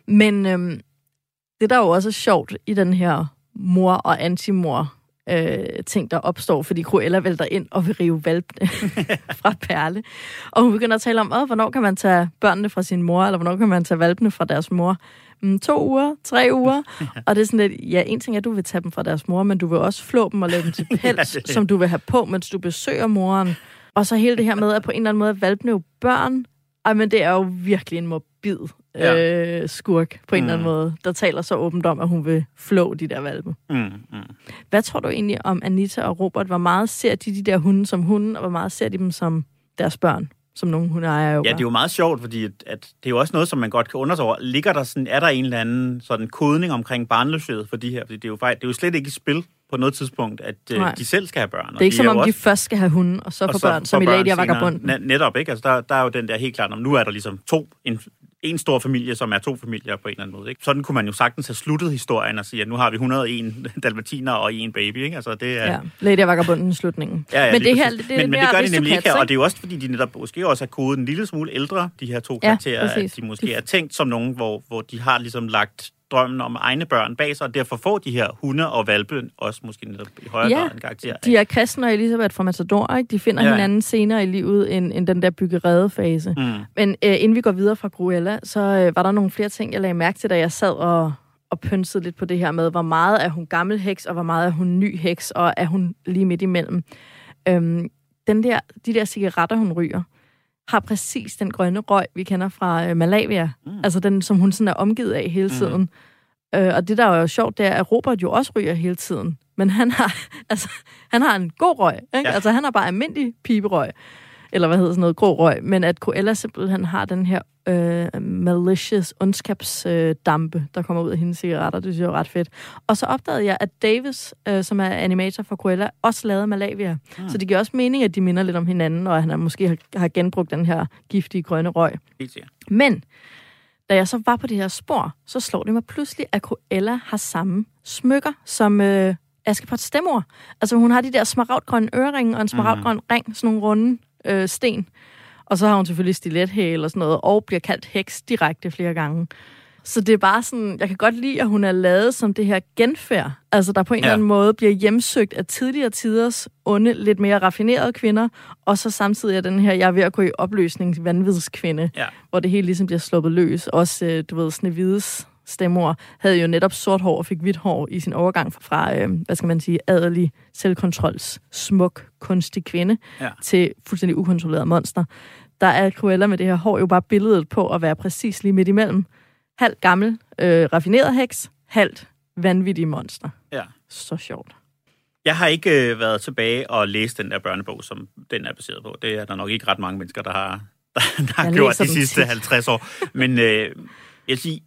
Men øhm, det, der er jo også er sjovt i den her mor- og antimor øh, ting, der opstår, fordi Cruella vælter ind og vil rive valpene fra Perle. Og hun begynder at tale om, hvornår kan man tage børnene fra sin mor, eller hvornår kan man tage valpene fra deres mor? Mm, to uger, tre uger. og det er sådan lidt, ja, en ting er, at du vil tage dem fra deres mor, men du vil også flå dem og lave dem til pels, det- som du vil have på, mens du besøger moren. Og så hele det her med, at på en eller anden måde valpene jo børn. Ej, men det er jo virkelig en morbid Ja. øh, skurk på en Mm. eller anden måde, der taler så åbent om, at hun vil flå de der valpe. Mm. Mm. Hvad tror du egentlig om Anita og Robert? Hvor meget ser de de der hunde som hunde, og hvor meget ser de dem som deres børn? Som nogle hundeejere jo Ja, det er jo meget sjovt, fordi at, at det er jo også noget, som man godt kan undre sig over. Ligger der sådan, er der en eller anden sådan kodning omkring barnløshed for de her? Fordi det er jo, faktisk, det er jo slet ikke i spil på noget tidspunkt, at øh, Nej. de selv skal have børn. det er ikke som jo om, de også- først skal have hunde, og så få så børn, som i Lady og. Vagabunden. Ne- netop, ikke? Altså, der, der er jo den der helt klart, om nu er der ligesom to, en, stor familie, som er to familier på en eller anden måde. Ikke? Sådan kunne man jo sagtens have sluttet historien og sige, at nu har vi 101 dalmatiner og en baby. Ikke? Altså, det er, Ja, Lady Vagabunden slutningen. Ja, ja, men det her, det er men, men det gør de nemlig ikke her, og det er jo også, fordi de netop måske også er kodet en lille smule ældre, de her to Ja, karakterer, præcis. at de måske er tænkt som nogen, hvor, hvor de har ligesom lagt drømmen om egne børn bag sig, og derfor får de her hunde og valpe også måske netop i højere Ja, grad en karakter. De er Kristen og Elisabeth fra Matador, ikke? De finder Ja. hinanden senere i livet end, end den der byggerede-fase. Mm. Men øh, inden vi går videre fra Cruella, så øh, var der nogle flere ting, jeg lagde mærke til, da jeg sad og, og pynsede lidt på det her med, hvor meget er hun gammel heks, og hvor meget er hun ny heks, og er hun lige midt imellem. Øhm, den der, de der cigaretter, hun ryger, har præcis den grønne røg, vi kender fra øh, Malavia. Mm. Altså den, som hun sådan er omgivet af hele tiden. Mm. Øh, og det, der er jo sjovt, det er, at Robert jo også ryger hele tiden. men han har, altså, han har en god røg. Ikke? Ja. Altså, han har bare almindelig piberøg. Eller hvad hedder sådan noget, grå røg. Men at Cruella simpelthen har den her øh, malicious ondskabsdampe, øh, dampe, der kommer ud af hendes cigaretter. Det synes jeg er ret fedt. Og så opdagede jeg, at Davis, øh, som er animator for Cruella, også lavede Malavia. Mm. Så det giver også mening, at de minder lidt om hinanden, og at han er, måske har, har genbrugt den her giftige grønne røg. Helt sikkert. Men da jeg så var på det her spor, så slår det mig pludselig, at Cruella har samme smykker som øh, Askepot Stemor. Altså hun har de der smaragdgrønne øreringe og en smaragdgrøn mm. ring, sådan nogle runde øh, sten. Og så har hun selvfølgelig stilethæl og sådan noget, og bliver kaldt heks direkte flere gange. Så det er bare sådan, jeg kan godt lide, at hun er lavet som det her genfærd. Altså, der på en Ja. eller anden måde bliver hjemsøgt af tidligere tiders onde, lidt mere raffinerede kvinder, og så samtidig er den her, jeg er ved at gå i opløsning, vanvidskvinde, Ja. hvor det hele ligesom bliver sluppet løs. Også, øh, du ved, Snevides stemor havde jo netop sort hår og fik hvidt hår i sin overgang fra, øh, hvad skal man sige, adelig, selvkontrols, smuk, kunstig kvinde Ja. til fuldstændig ukontrolleret monster. Der er Cruella med det her hår jo bare billedet på at være præcis lige midt imellem. Halvt gammel, øh, raffineret heks, halvt vanvittig monster. Ja. Så sjovt. Jeg har ikke øh, været tilbage og læst den der børnebog, som den er baseret på. Det er der nok ikke ret mange mennesker, der har, der, der har Jeg gjort de sidste tit. 50 år. Men øh, jeg vil sige,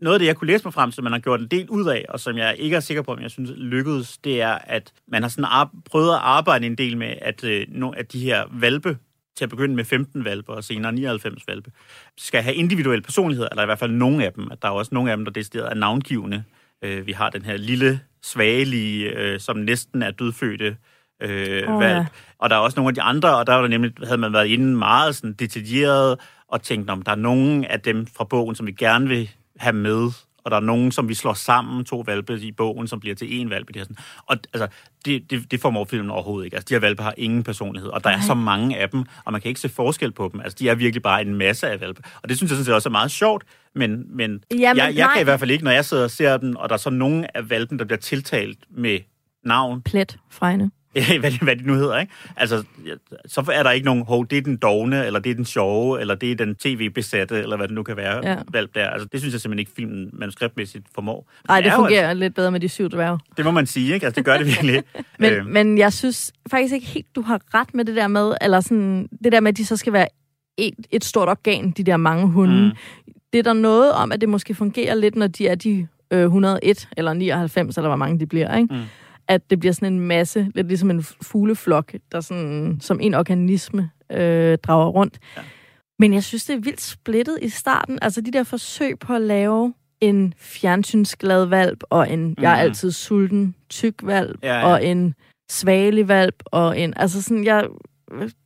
noget af det, jeg kunne læse mig frem til, man har gjort en del ud af, og som jeg ikke er sikker på, om jeg synes lykkedes, det er, at man har sådan ar- prøvet at arbejde en del med, at, øh, no, at de her valpe, til at begynde med 15 valpe og senere 99 valpe, skal have individuelle personligheder, eller i hvert fald nogle af dem. At der er også nogle af dem, der decideret er navngivende. Øh, vi har den her lille, svagelige, øh, som næsten er dødfødte øh, oh, valp. ja. Og der er også nogle af de andre, og der var der nemlig, havde man været inde meget sådan detaljeret, og tænkt, om der er nogen af dem fra bogen, som vi gerne vil have med, og der er nogen, som vi slår sammen, to valpe i bogen, som bliver til én valp. i Det, her sådan. Og altså, det, det, det formår filmen overhovedet ikke. Altså, de her valpe har ingen personlighed, og der er Nej. så mange af dem, og man kan ikke se forskel på dem. Altså, de er virkelig bare en masse af valpe. Og det synes jeg sådan set også er meget sjovt, men, men, Jamen, jeg, jeg nej. kan i hvert fald ikke, når jeg sidder og ser dem, og der er så nogen af valpen, der bliver tiltalt med navn, Plet, fregne. hvad, de, hvad de nu hedder, ikke? Altså, så er der ikke nogen, hov, det er den dogne, eller det er den sjove, eller det er den tv-besatte, eller hvad det nu kan være, Ja. valp der. Altså, det synes jeg simpelthen ikke, filmen manuskriptmæssigt formår. Nej, Men det er jo fungerer lidt bedre med de syv dværge. Altså, det må man sige, ikke? Altså, det gør det virkelig. Men, Øh, men jeg synes faktisk ikke helt, du har ret med det der med, eller sådan, det der med, at de så skal være et, et stort organ, de der mange hunde. Mm. Det er der noget om, at det måske fungerer lidt, når de er de øh, 101 eller 99, eller hvor mange de bliver, ikke? Mm. At det bliver sådan en masse, lidt ligesom en fugleflok, der sådan, som en organisme øh, drager rundt. Ja. Men jeg synes, det er vildt splittet i starten. Altså de der forsøg på at lave en fjernsynsglad valp, og en, mm. jeg er Mhm. altid sulten, tyk valp, Ja, ja. og en svagelig valp, og en, altså sådan, jeg,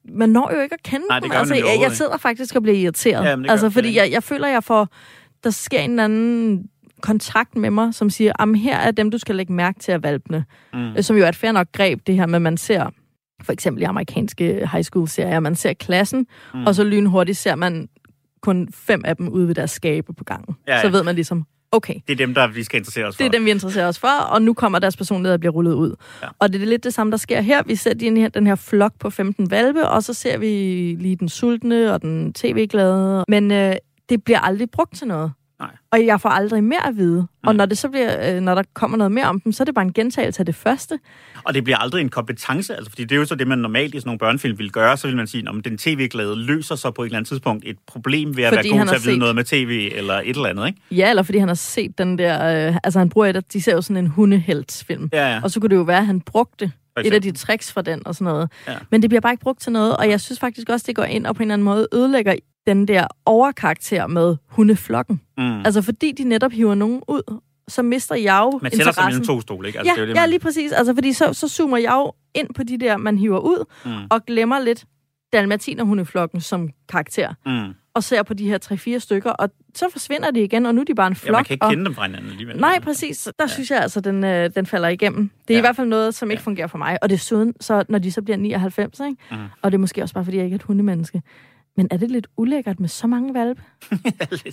man når jo ikke at kende Nej, dem. altså, jeg, jeg sidder faktisk og bliver irriteret. Ja, altså, fordi jeg, jeg føler, jeg får, der sker en eller anden kontakt med mig, som siger, at her er dem, du skal lægge mærke til at valpene. Mm. Mm. Som jo er et fair nok greb, det her med, at man ser for eksempel i amerikanske high school serier, man ser klassen, Mm. og så lynhurtigt ser man kun fem af dem ude ved deres skabe på gangen. Ja, ja. Så ved man ligesom, okay, Det er dem, der vi skal interessere os for. det er dem, vi interesserer os for, og nu kommer deres personlighed at blive rullet ud. Ja. Og det er lidt det samme, der sker her. Vi ser den her, den her flok på 15 valpe, og så ser vi lige den sultne og den tv-glade. Men øh, det bliver aldrig brugt til noget. Nej. Og jeg får aldrig mere at vide. Nej. Og når, det så bliver, øh, når der kommer noget mere om dem, så er det bare en gentagelse af det første. Og det bliver aldrig en kompetence, altså, fordi det er jo så det, man normalt i sådan nogle børnefilm vil gøre. Så vil man sige, om den tv-glade løser så på et eller andet tidspunkt et problem ved at Fordi være god til at vide set- noget med tv eller et eller andet, ikke? Ja, eller fordi han har set den der... Øh, altså han bruger et de ser jo sådan en hundeheltsfilm. Ja, ja. Og så kunne det jo være, at han brugte et af de tricks fra den og sådan noget. Ja. Men det bliver bare ikke brugt til noget, og jeg synes faktisk også, det går ind og på en eller anden måde ødelægger den der overkarakter med hundeflokken. Mm. Altså fordi de netop hiver nogen ud, så mister jeg jo Man sætter sig mellem to stole, ikke? Altså, ja, det er jo det, ja, man... lige præcis. Altså fordi så, så zoomer jeg jo ind på de der, man hiver ud, Mm. og glemmer lidt dalmatinerhundeflokken som karakter. Mm. Og ser på de her tre-fire stykker, og så forsvinder de igen, og nu er de bare en flok. Ja, man kan ikke og... kende dem fra hinanden alligevel. Nej, præcis. Der ja. synes jeg altså, den, øh, den falder igennem. Det er Ja. i hvert fald noget, som ikke Ja. fungerer for mig. Og desuden, så når de så bliver 99, ikke? Mhm. og det er måske også bare, fordi jeg ikke er et hundemenneske, men er det lidt ulækkert med så mange valpe?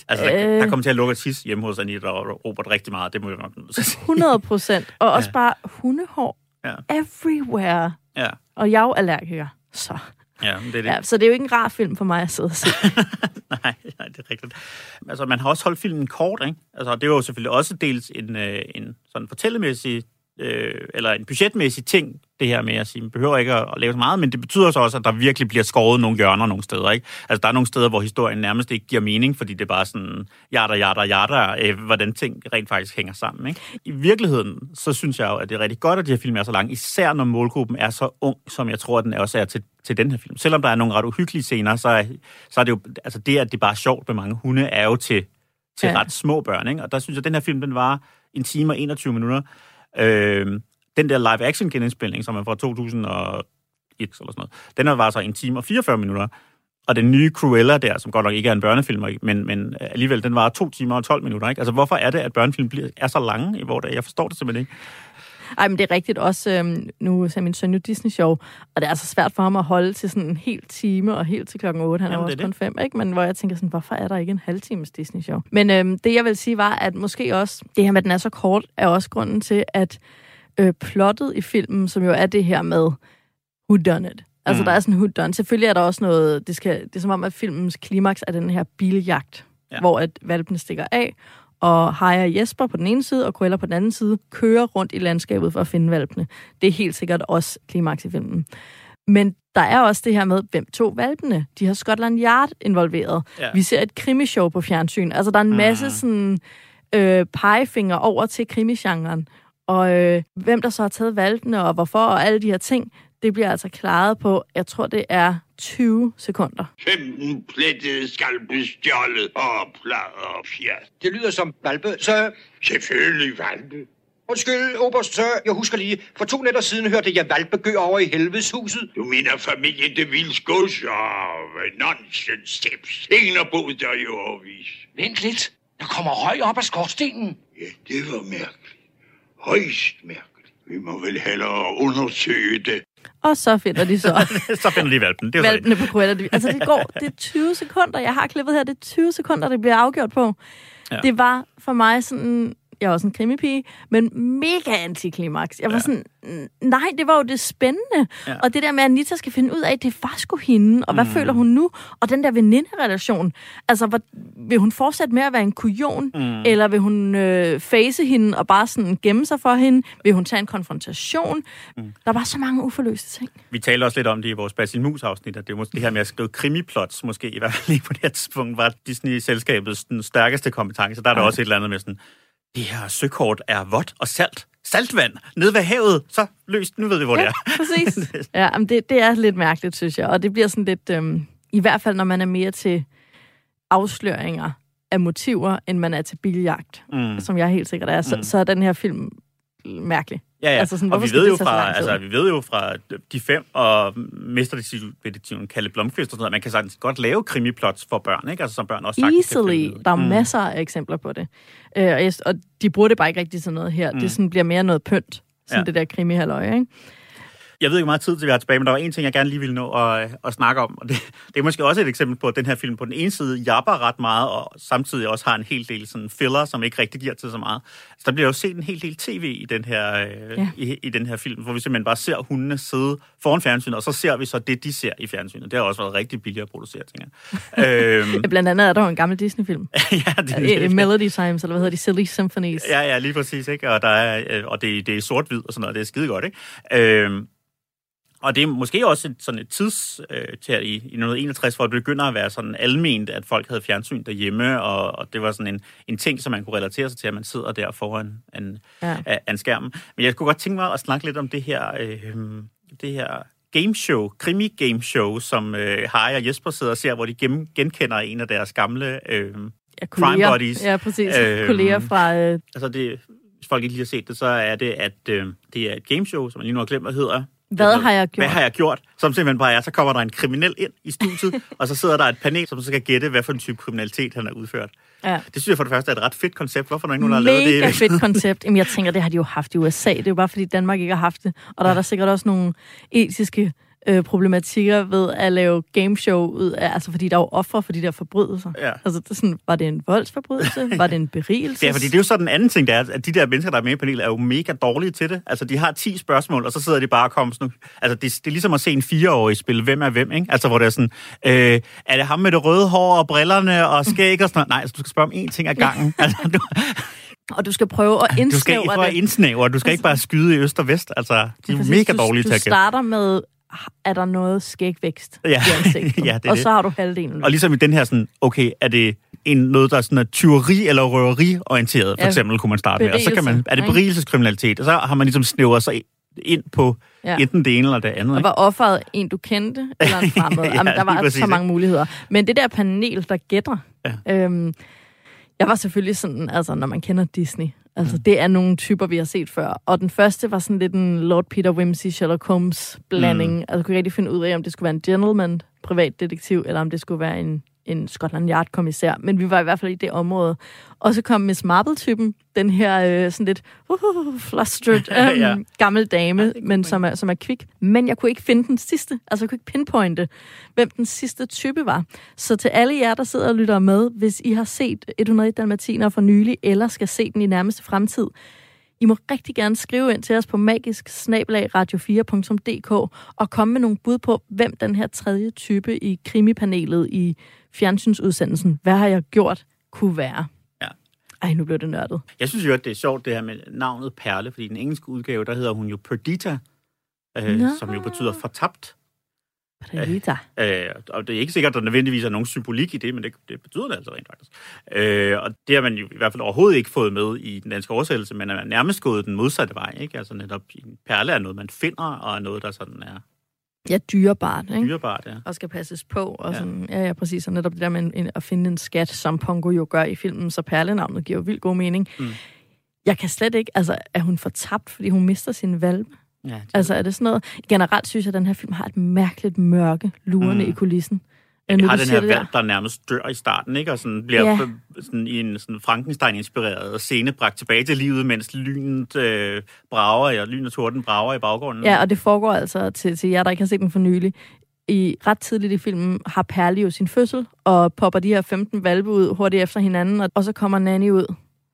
altså, der, Øh. der kommer til at lukke tis hjemme hos Anita og Robert rigtig meget. Det må jeg nok nødt til at sige. 100 procent. Og også Ja. bare hundehår Ja. everywhere. Ja, Og jeg er jo allergiker. Så. Ja, det er det. Ja, så det er jo ikke en rar film for mig at sidde og se. Nej, nej, det er rigtigt. Altså, man har også holdt filmen kort, ikke? Altså, det var jo selvfølgelig også dels en, øh, en sådan fortællemæssig øh, eller en budgetmæssig ting, det her med at sige, man behøver ikke at, at lave så meget, men det betyder så også, at der virkelig bliver skåret nogle hjørner nogle steder. Ikke? Altså, der er nogle steder, hvor historien nærmest ikke giver mening, fordi det er bare sådan, jada, jada, jada, øh, hvordan ting rent faktisk hænger sammen. Ikke? I virkeligheden, så synes jeg jo, at det er rigtig godt, at de her film er så lange, især når målgruppen er så ung, som jeg tror, at den også er til, til den her film. Selvom der er nogle ret uhyggelige scener, så er, så er det jo, altså det, at det bare er sjovt med mange hunde, er jo til, til ja. ret små børn. Ikke? Og der synes jeg, at den her film, den var en time og 21 minutter. Øh, den der live-action genindspilning, som er fra 2001 eller sådan noget, den var så en time og 44 minutter. Og den nye Cruella der, som godt nok ikke er en børnefilm, men, men alligevel, den var to timer og 12 minutter. Ikke? Altså, hvorfor er det, at børnefilm bliver, er så lange i vores dag? Jeg forstår det simpelthen ikke. Ej, men det er rigtigt også, øhm, nu ser min søn jo Disney-show, og det er altså svært for ham at holde til sådan en hel time, og helt til klokken 8, han Jamen, er også kun fem, ikke? Men hvor jeg tænker sådan, hvorfor er der ikke en halv times Disney-show? Men øhm, det, jeg vil sige, var, at måske også, det her med, at den er så kort, er også grunden til, at øh, plottet i filmen, som jo er det her med who done it. Altså, mm. der er sådan who done. Selvfølgelig er der også noget, det, skal, det er som om, at filmens klimaks er den her biljagt, ja. hvor at valpene stikker af, og Haja og Jesper på den ene side, og Cruella på den anden side, kører rundt i landskabet for at finde valpene. Det er helt sikkert også klimaks i filmen. Men der er også det her med, hvem tog valpene? De har Scotland Yard involveret. Ja. Vi ser et krimishow på fjernsyn. Altså, der er en masse mm. sådan, øh, pegefinger over til krimisgenren. Og øh, hvem der så har taget valgene, og hvorfor, og alle de her ting, det bliver altså klaret på, jeg tror, det er 20 sekunder. 15 plettede skalpe stjålet og plader og fjert. Det lyder som valpe, så... Selvfølgelig valpe. Undskyld, Oberst, sir. Jeg husker lige, for to nætter siden hørte jeg valpe gø over i helvedeshuset. Du mener familien det vilds gods og nonsens steps. Ingen har boet der i overvis. Vent lidt. Der kommer røg op af skorstenen. Ja, det var mærkeligt. Højst mærkeligt. Vi må vel hellere undersøge det. Og så finder de så... så finder de valpen. Det er valpene på Cruella. Altså, det går... Det er 20 sekunder. Jeg har klippet her. Det er 20 sekunder, det bliver afgjort på. Ja. Det var for mig sådan jeg er også en krimipige, men mega antiklimaks. Jeg var ja. sådan, nej, det var jo det spændende. Ja. Og det der med, at Anita skal finde ud af, det var sgu hende, og hvad mm. føler hun nu? Og den der veninde-relation. Altså, hvor, vil hun fortsætte med at være en kujon, mm. eller vil hun øh, face hende og bare sådan gemme sig for hende? Vil hun tage en konfrontation? Mm. Der var så mange uforløste ting. Vi talte også lidt om det i vores Basil Mus-afsnit, at det, måske, det her med at skrive krimiplots, måske i hvert fald lige på det her tidspunkt, var Disney-selskabets den stærkeste kompetence. Der er der ja. også et eller andet med sådan, det her søkort er vådt og salt. Saltvand nede ved havet, så løst, nu ved vi, hvor ja, det er. præcis. Ja, men det, det er lidt mærkeligt, synes jeg. Og det bliver sådan lidt, øhm, i hvert fald når man er mere til afsløringer af motiver, end man er til biljagt, mm. som jeg helt sikkert er, så, mm. så er den her film mærkelig. Ja, ja. Altså sådan, og vi ved, jo fra, altså, vi ved jo fra de fem og mesterdetektiven Kalle Blomqvist og sådan noget, man kan sagtens godt lave krimiplots for børn, ikke? Altså som børn også Easily. Der er mm. masser af eksempler på det. Øh, og, og de bruger det bare ikke rigtig til noget her. Mm. Det sådan bliver mere noget pynt, sådan ja. det der krimi ikke? Jeg ved ikke, hvor meget tid til vi har tilbage, men der var en ting, jeg gerne lige ville nå at, at snakke om. Og det, det er måske også et eksempel på, at den her film på den ene side japper ret meget, og samtidig også har en hel del sådan filler, som ikke rigtig giver til så meget. Så der bliver jo set en hel del tv i den her, øh, ja. i, i den her film, hvor vi simpelthen bare ser hundene sidde foran fjernsynet, og så ser vi så det, de ser i fjernsynet. Det har også været rigtig billigt at producere, tænker jeg. øhm, Blandt andet er der jo en gammel Disney-film. ja, det er Melody Times, eller hvad hedder de? Silly Symphonies. Ja, ja, lige præcis. Ikke? Og, der er, øh, og det, det er sort-hvid og sådan noget, det er skide godt. Ikke? Øhm, og det er måske også et, sådan et tids øh, til i, i 1961, hvor det begynder at være sådan alment, at folk havde fjernsyn derhjemme, og, og det var sådan en, en ting, som man kunne relatere sig til, at man sidder der foran en, ja. en skærm. Men jeg kunne godt tænke mig at snakke lidt om det her, øh, det her gameshow, krimi-gameshow, som øh, Harry og Jesper sidder og ser, hvor de gen, genkender en af deres gamle øh, ja, crime buddies. Ja, præcis. Øh, kolleger fra... Øh... Altså det, hvis folk ikke lige har set det, så er det, at øh, det er et gameshow, som man lige nu har glemt, hvad hedder, hvad har jeg gjort? Hvad har jeg gjort? Som simpelthen bare er, så kommer der en kriminel ind i studiet, og så sidder der et panel, som så skal gætte, hvad for en type kriminalitet han har udført. Ja. Det synes jeg for det første er et ret fedt koncept. Hvorfor er der ikke nogen, der har lavet det? Mega fedt koncept. Jamen, jeg tænker, det har de jo haft i USA. Det er jo bare, fordi Danmark ikke har haft det. Og der ja. er der sikkert også nogle etiske øh, problematikker ved at lave gameshow ud af, altså fordi der er jo ofre for de der forbrydelser. Ja. Altså, det sådan, var det en voldsforbrydelse? var det en berigelse? Ja, fordi det er jo så den anden ting, der er, at de der mennesker, der er med i panelet, er jo mega dårlige til det. Altså, de har 10 spørgsmål, og så sidder de bare og kommer sådan... Altså, det, det er ligesom at se en fireårig spille Hvem er hvem, ikke? Altså, hvor det er sådan, øh, er det ham med det røde hår og brillerne og skæg og sådan noget? Nej, altså, du skal spørge om én ting ad gangen. altså, du, Og du skal prøve at Du skal indsnævre ikke bare det. indsnævre, du skal ikke bare skyde i øst og vest. Altså, de er Præcis. mega du, dårlige du til at gætte. starter med, er der noget skægvækst Ja. i ansigtet? Ja, det er og det. så har du halvdelen. Og ligesom i den her sådan, okay, er det en, noget, der er sådan er tyveri- eller røveri-orienteret, for Ja, eksempel, kunne man starte med. Og så kan man, berigelse, er det berigelseskriminalitet, og så har man ligesom snævret sig ind på Ja. enten det ene eller det andet. Og var offeret en, du kendte, eller en fremmed? Ja, Jamen, der var præcis, så mange muligheder. Men det der panel, der gætter, Ja. øhm, jeg var selvfølgelig sådan, altså når man kender Disney, altså det er nogle typer, vi har set før. Og den første var sådan lidt en Lord Peter Wimsey, Sherlock Holmes blanding. Mm. Altså jeg kunne ikke rigtig finde ud af, om det skulle være en gentleman, privatdetektiv, eller om det skulle være en, en Scotland Yard-kommissær. Men vi var i hvert fald i det område. Og så kom Miss Marple-typen, den her øh, sådan lidt uh, flustered Ja. ja. gammel dame, men som er, som er kvik. Men jeg kunne ikke finde den sidste. Altså, jeg kunne ikke pinpointe, hvem den sidste type var. Så til alle jer, der sidder og lytter med, hvis I har set 101 Dalmatiner for nylig, eller skal se den i nærmeste fremtid, I må rigtig gerne skrive ind til os på magisk radio4.dk og komme med nogle bud på, hvem den her tredje type i krimipanelet i fjernsynsudsendelsen, hvad har jeg gjort, kunne være. Ja. Ej, nu blev det nørdet. Jeg synes jo, at det er sjovt, det her med navnet Perle, fordi i den engelske udgave, der hedder hun jo Perdita, øh, Nå. som jo betyder fortabt. Rita. Øh, og det er ikke sikkert, at der nødvendigvis er nogen symbolik i det, men det, det betyder det altså rent faktisk. Øh, og det har man jo i hvert fald overhovedet ikke fået med i den danske oversættelse, men er nærmest gået den modsatte vej. Ikke? Altså netop en perle er noget, man finder, og er noget, der sådan er Ja, dyrebart, ikke? dyrebart. Ja. og skal passes på. Og Ja. sådan, ja. ja, præcis. Og netop det der med en, en, at finde en skat, som Pongo jo gør i filmen, så perlenavnet giver jo vildt god mening. Mm. Jeg kan slet ikke, altså, er hun fortabt, fordi hun mister sin valg? Ja, det, Altså, er det sådan noget? Generelt synes jeg, at den her film har et mærkeligt mørke lurende Mm. i kulissen. Nu har den her valg, der nærmest dør i starten, ikke? og sådan bliver Ja. ja. sådan, i en sådan Frankenstein-inspireret scene bragt tilbage til livet, mens lynet øh, brager, og lyn og torden brager i baggrunden. Ja, og det foregår altså til, til jer, der ikke har set den for nylig. I ret tidligt i filmen har Perle jo sin fødsel, og popper de her 15 valpe ud hurtigt efter hinanden, og, og så kommer Nanny ud.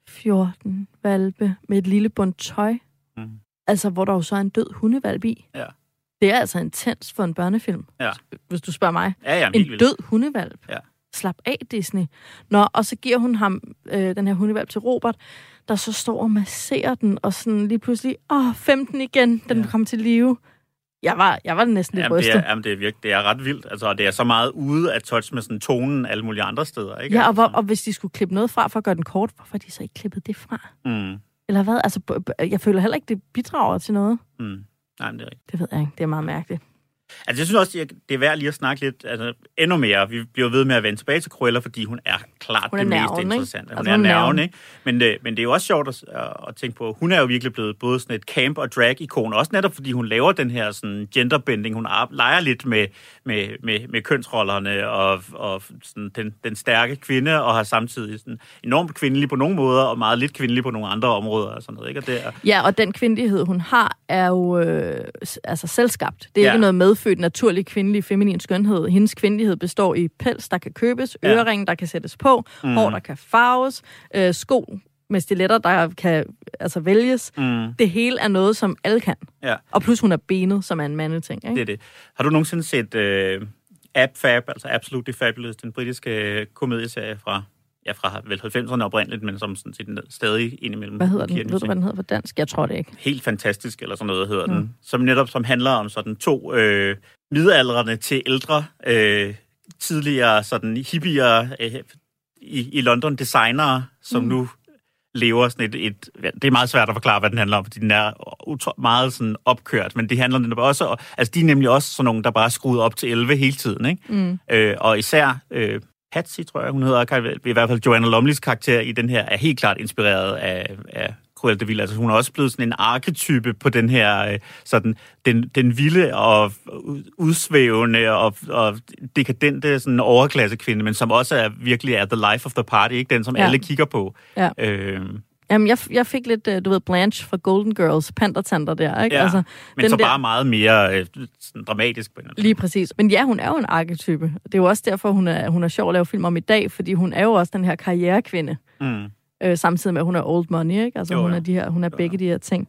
14 valpe med et lille bund tøj. Mm. Altså, hvor der jo så er en død hundevalp i. Ja. Det er altså intens for en børnefilm, Ja. hvis du spørger mig. ja, ja En død hundevalp. Ja. Slap af, Disney. Nå, og så giver hun ham øh, den her hundevalp til Robert, der så står og masserer den, og sådan lige pludselig, åh, 15 igen, den Ja. kom til live. Jeg var, jeg var næsten lidt Jamen, det rystet. er, jamen, det er virkelig, det er ret vildt. Altså, det er så meget ude af touch med sådan tonen alle mulige andre steder. Ikke? Ja, og, hvor, Altså, og hvis de skulle klippe noget fra for at gøre den kort, hvorfor har de så ikke klippet det fra? Mm, Eller hvad? Altså, jeg føler heller ikke, det bidrager til noget. mm. Nej, men det er rigtigt. Det ved jeg ikke. Det er meget mærkeligt. Altså, jeg synes også, det er- det er værd lige at snakke lidt altså, endnu mere. Vi bliver ved med at vende tilbage til Cruella, fordi hun er klart Hun er det mest nerven, interessante. Hun Altså, er er nerven, ikke? Men, det, men det er jo også sjovt at, at tænke på, hun er jo virkelig blevet både sådan et camp- og drag-ikon, også netop fordi hun laver den her sådan genderbending. Hun leger lidt med, med, med, med kønsrollerne og, og sådan den, den stærke kvinde, og har samtidig sådan enormt kvindelig på nogle måder, og meget lidt kvindelig på nogle andre områder. Og sådan noget, ikke? Og det er, Ja, og den kvindelighed, hun har, er jo øh, altså selvskabt. Det er Ja. ikke noget medfødt, naturlig kvindelig, feminin skønhed. Hendes kvindelighed består i pels, der kan købes, Ja. øreringe, der kan sættes på, Mm. hår, der kan farves, øh, sko med stiletter, der kan altså vælges. mm, Det hele er noget, som alle kan. ja. Og plus hun er benet, som er en mandeting. Ikke? Det er det. Har du nogensinde set uh, Ab Fab, altså Absolutely Fabulous, den britiske øh, komedieserie fra, ja, fra vel 90'erne oprindeligt, men som sådan set stadig indimellem. Hvad hedder den? Ved du, hvad den hedder på dansk? Jeg tror det ikke. Helt fantastisk, eller sådan noget hedder Mm. den. Som netop som handler om sådan to øh, midaldrende til ældre, øh, tidligere sådan hippier øh, i, i London, designere, som Mm. nu lever sådan et, et... Det er meget svært at forklare, hvad den handler om, fordi den er utro, meget sådan opkørt, men det handler netop også... Altså, de er nemlig også sådan nogle, der bare er skruet op til 11 hele tiden, ikke? Mm. Øh, og især øh, Patsy, tror jeg, hun hedder, i hvert fald Joanna Lumleys karakter i den her, er helt klart inspireret af, af Cruella de Vil. Altså, hun er også blevet sådan en arketype på den her, øh, sådan, den, den vilde og ud- udsvævende og, og dekadente sådan overklasse kvinde, men som også er virkelig er the life of the party, ikke? Den, som ja. alle kigger på. Ja. Øh, Jamen, jeg, jeg fik lidt, øh, du ved, Blanche fra Golden Girls, pantertanter der, ikke? ja. Altså, men den så der- bare meget mere øh, sådan dramatisk på en eller anden Lige præcis. Men ja, hun er jo en arketype. Det er jo også derfor, hun er, hun er sjov at lave film om i dag, fordi hun er jo også den her karrierekvinde. Mm. øh, samtidig med, at hun er old money, ikke? Altså, Jo, hun jo. er, de her, hun er begge de her ting.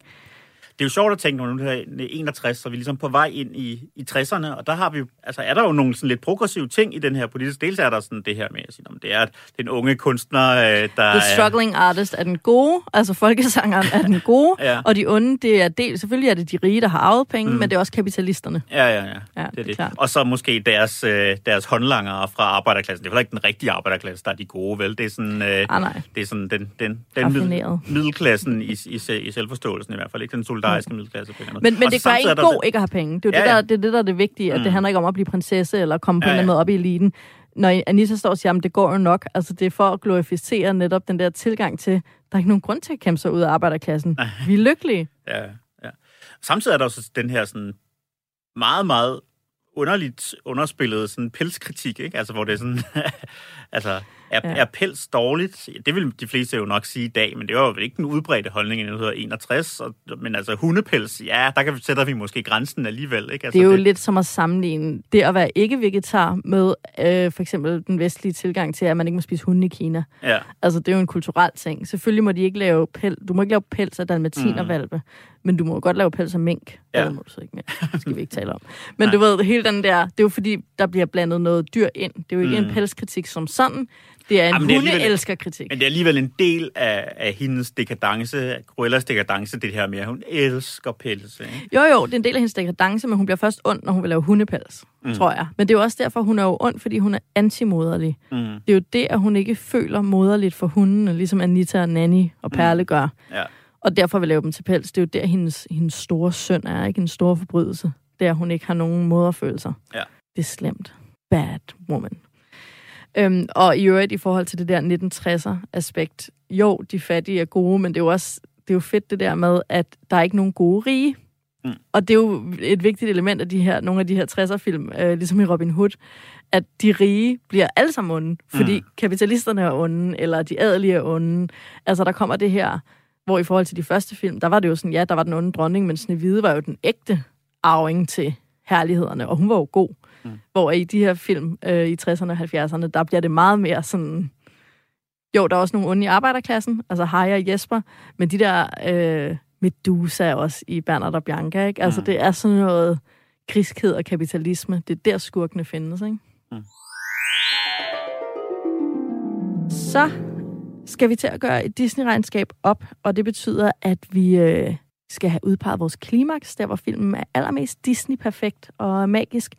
Det er jo sjovt at tænke, når nu er 61, så er vi ligesom på vej ind i, i 60'erne, og der har vi altså er der jo nogle sådan lidt progressive ting i den her politiske dels, er der sådan det her med at sige, om det er den unge kunstner, øh, der The struggling artist er den gode, altså folkesangeren er den gode, Ja. og de onde, det er del, selvfølgelig er det de rige, der har arvet penge, mm. men det er også kapitalisterne. Ja, ja, ja. Ja, det det er er det. klart. Og så måske deres, øh, deres håndlangere fra arbejderklassen. Det er heller ikke den rigtige arbejderklasse, der er de gode, vel? Det er sådan, øh, Ah, nej. det er sådan den, den, den Raffineret. middelklassen i, i, i selvforståelsen i hvert fald. Ikke den solidariske middelklasse på en Men, men Og det gør der god det- ikke at have penge. Det er jo Ja, det, der, ja. det, er det, der er det vigtige, at Mm. det handler ikke om at blive prinsesse eller komme på Ja, en eller anden ja. måde op i eliten. Når Anita står og siger, at det går jo nok, altså det er for at glorificere netop den der tilgang til, der er ikke nogen grund til at kæmpe sig ud af arbejderklassen. Vi er lykkelige. Ja, ja. Samtidig er der også den her sådan meget, meget underligt underspillede sådan pelskritik, ikke? Altså, hvor det er sådan, altså, er, Ja. er pels dårligt? Det vil de fleste jo nok sige i dag, men det var jo ikke den udbredte holdning i 1961. Og, men altså, hundepels, ja, der kan, vi- sætter vi måske grænsen alligevel, ikke? Altså, Det er jo lidt som at sammenligne det at være ikke-vegetar med øh, for eksempel den vestlige tilgang til, at man ikke må spise hunde i Kina. Ja, Altså, det er jo en kulturel ting. Selvfølgelig må de ikke lave pels, du må ikke lave pels af dalmatinervalpe, mm. men du må godt lave pels af mink. Ja. Det må du så ikke mere. Det skal vi ikke tale om. Men du ved, hele den der, det er jo fordi, der bliver blandet noget dyr ind. Det er jo ikke mm. en pelskritik som sådan. Det er en Jamen, hundeelskerkritik. men det er alligevel en del af, af hendes dekadence, Cruellas dekadence, det her med, at hun elsker pelse, ikke? Jo, jo, det er en del af hendes dekadence, men hun bliver først ond, når hun vil lave hundepels, mm. tror jeg. Men det er jo også derfor, hun er jo ond, fordi hun er antimoderlig. Mm. Det er jo det, at hun ikke føler moderligt for hundene, ligesom Anita og Nanny og Perle gør. Ja. Og derfor vil lave dem til pels. Det er jo der, hendes, hendes store søn er, ikke en stor forbrydelse. Det er, at hun ikke har nogen moderfølelser. Ja. Det er slemt. Bad woman. Øhm, og i øvrigt, i forhold til det der 1960'er-aspekt, jo, de fattige er gode, men det er jo også det er jo fedt det der med, at der er ikke nogen gode rige. Mm. Og det er jo et vigtigt element af de her, nogle af de her 60'er-film, øh, ligesom i Robin Hood, at de rige bliver alle sammen onde, fordi mm. kapitalisterne er onde, eller de adelige er onde. Altså, der kommer det her, hvor i forhold til de første film, der var det jo sådan, ja, der var den onde dronning, men Snevide var jo den ægte arving til herlighederne, og hun var jo god. Mm. Hvor i de her film øh, i 60'erne og 70'erne, der bliver det meget mere sådan... Jo, der er også nogle onde i arbejderklassen, altså Harry og Jesper, men de der øh, Medusa også i Bernard og Bianca, ikke? Altså, Mm. det er sådan noget griskhed og kapitalisme. Det er der skurkene findes, ikke? Mm. Så skal vi til at gøre et Disney-regnskab op, og det betyder, at vi øh, skal have udpeget vores klimaks, der hvor filmen er allermest Disney-perfekt og magisk.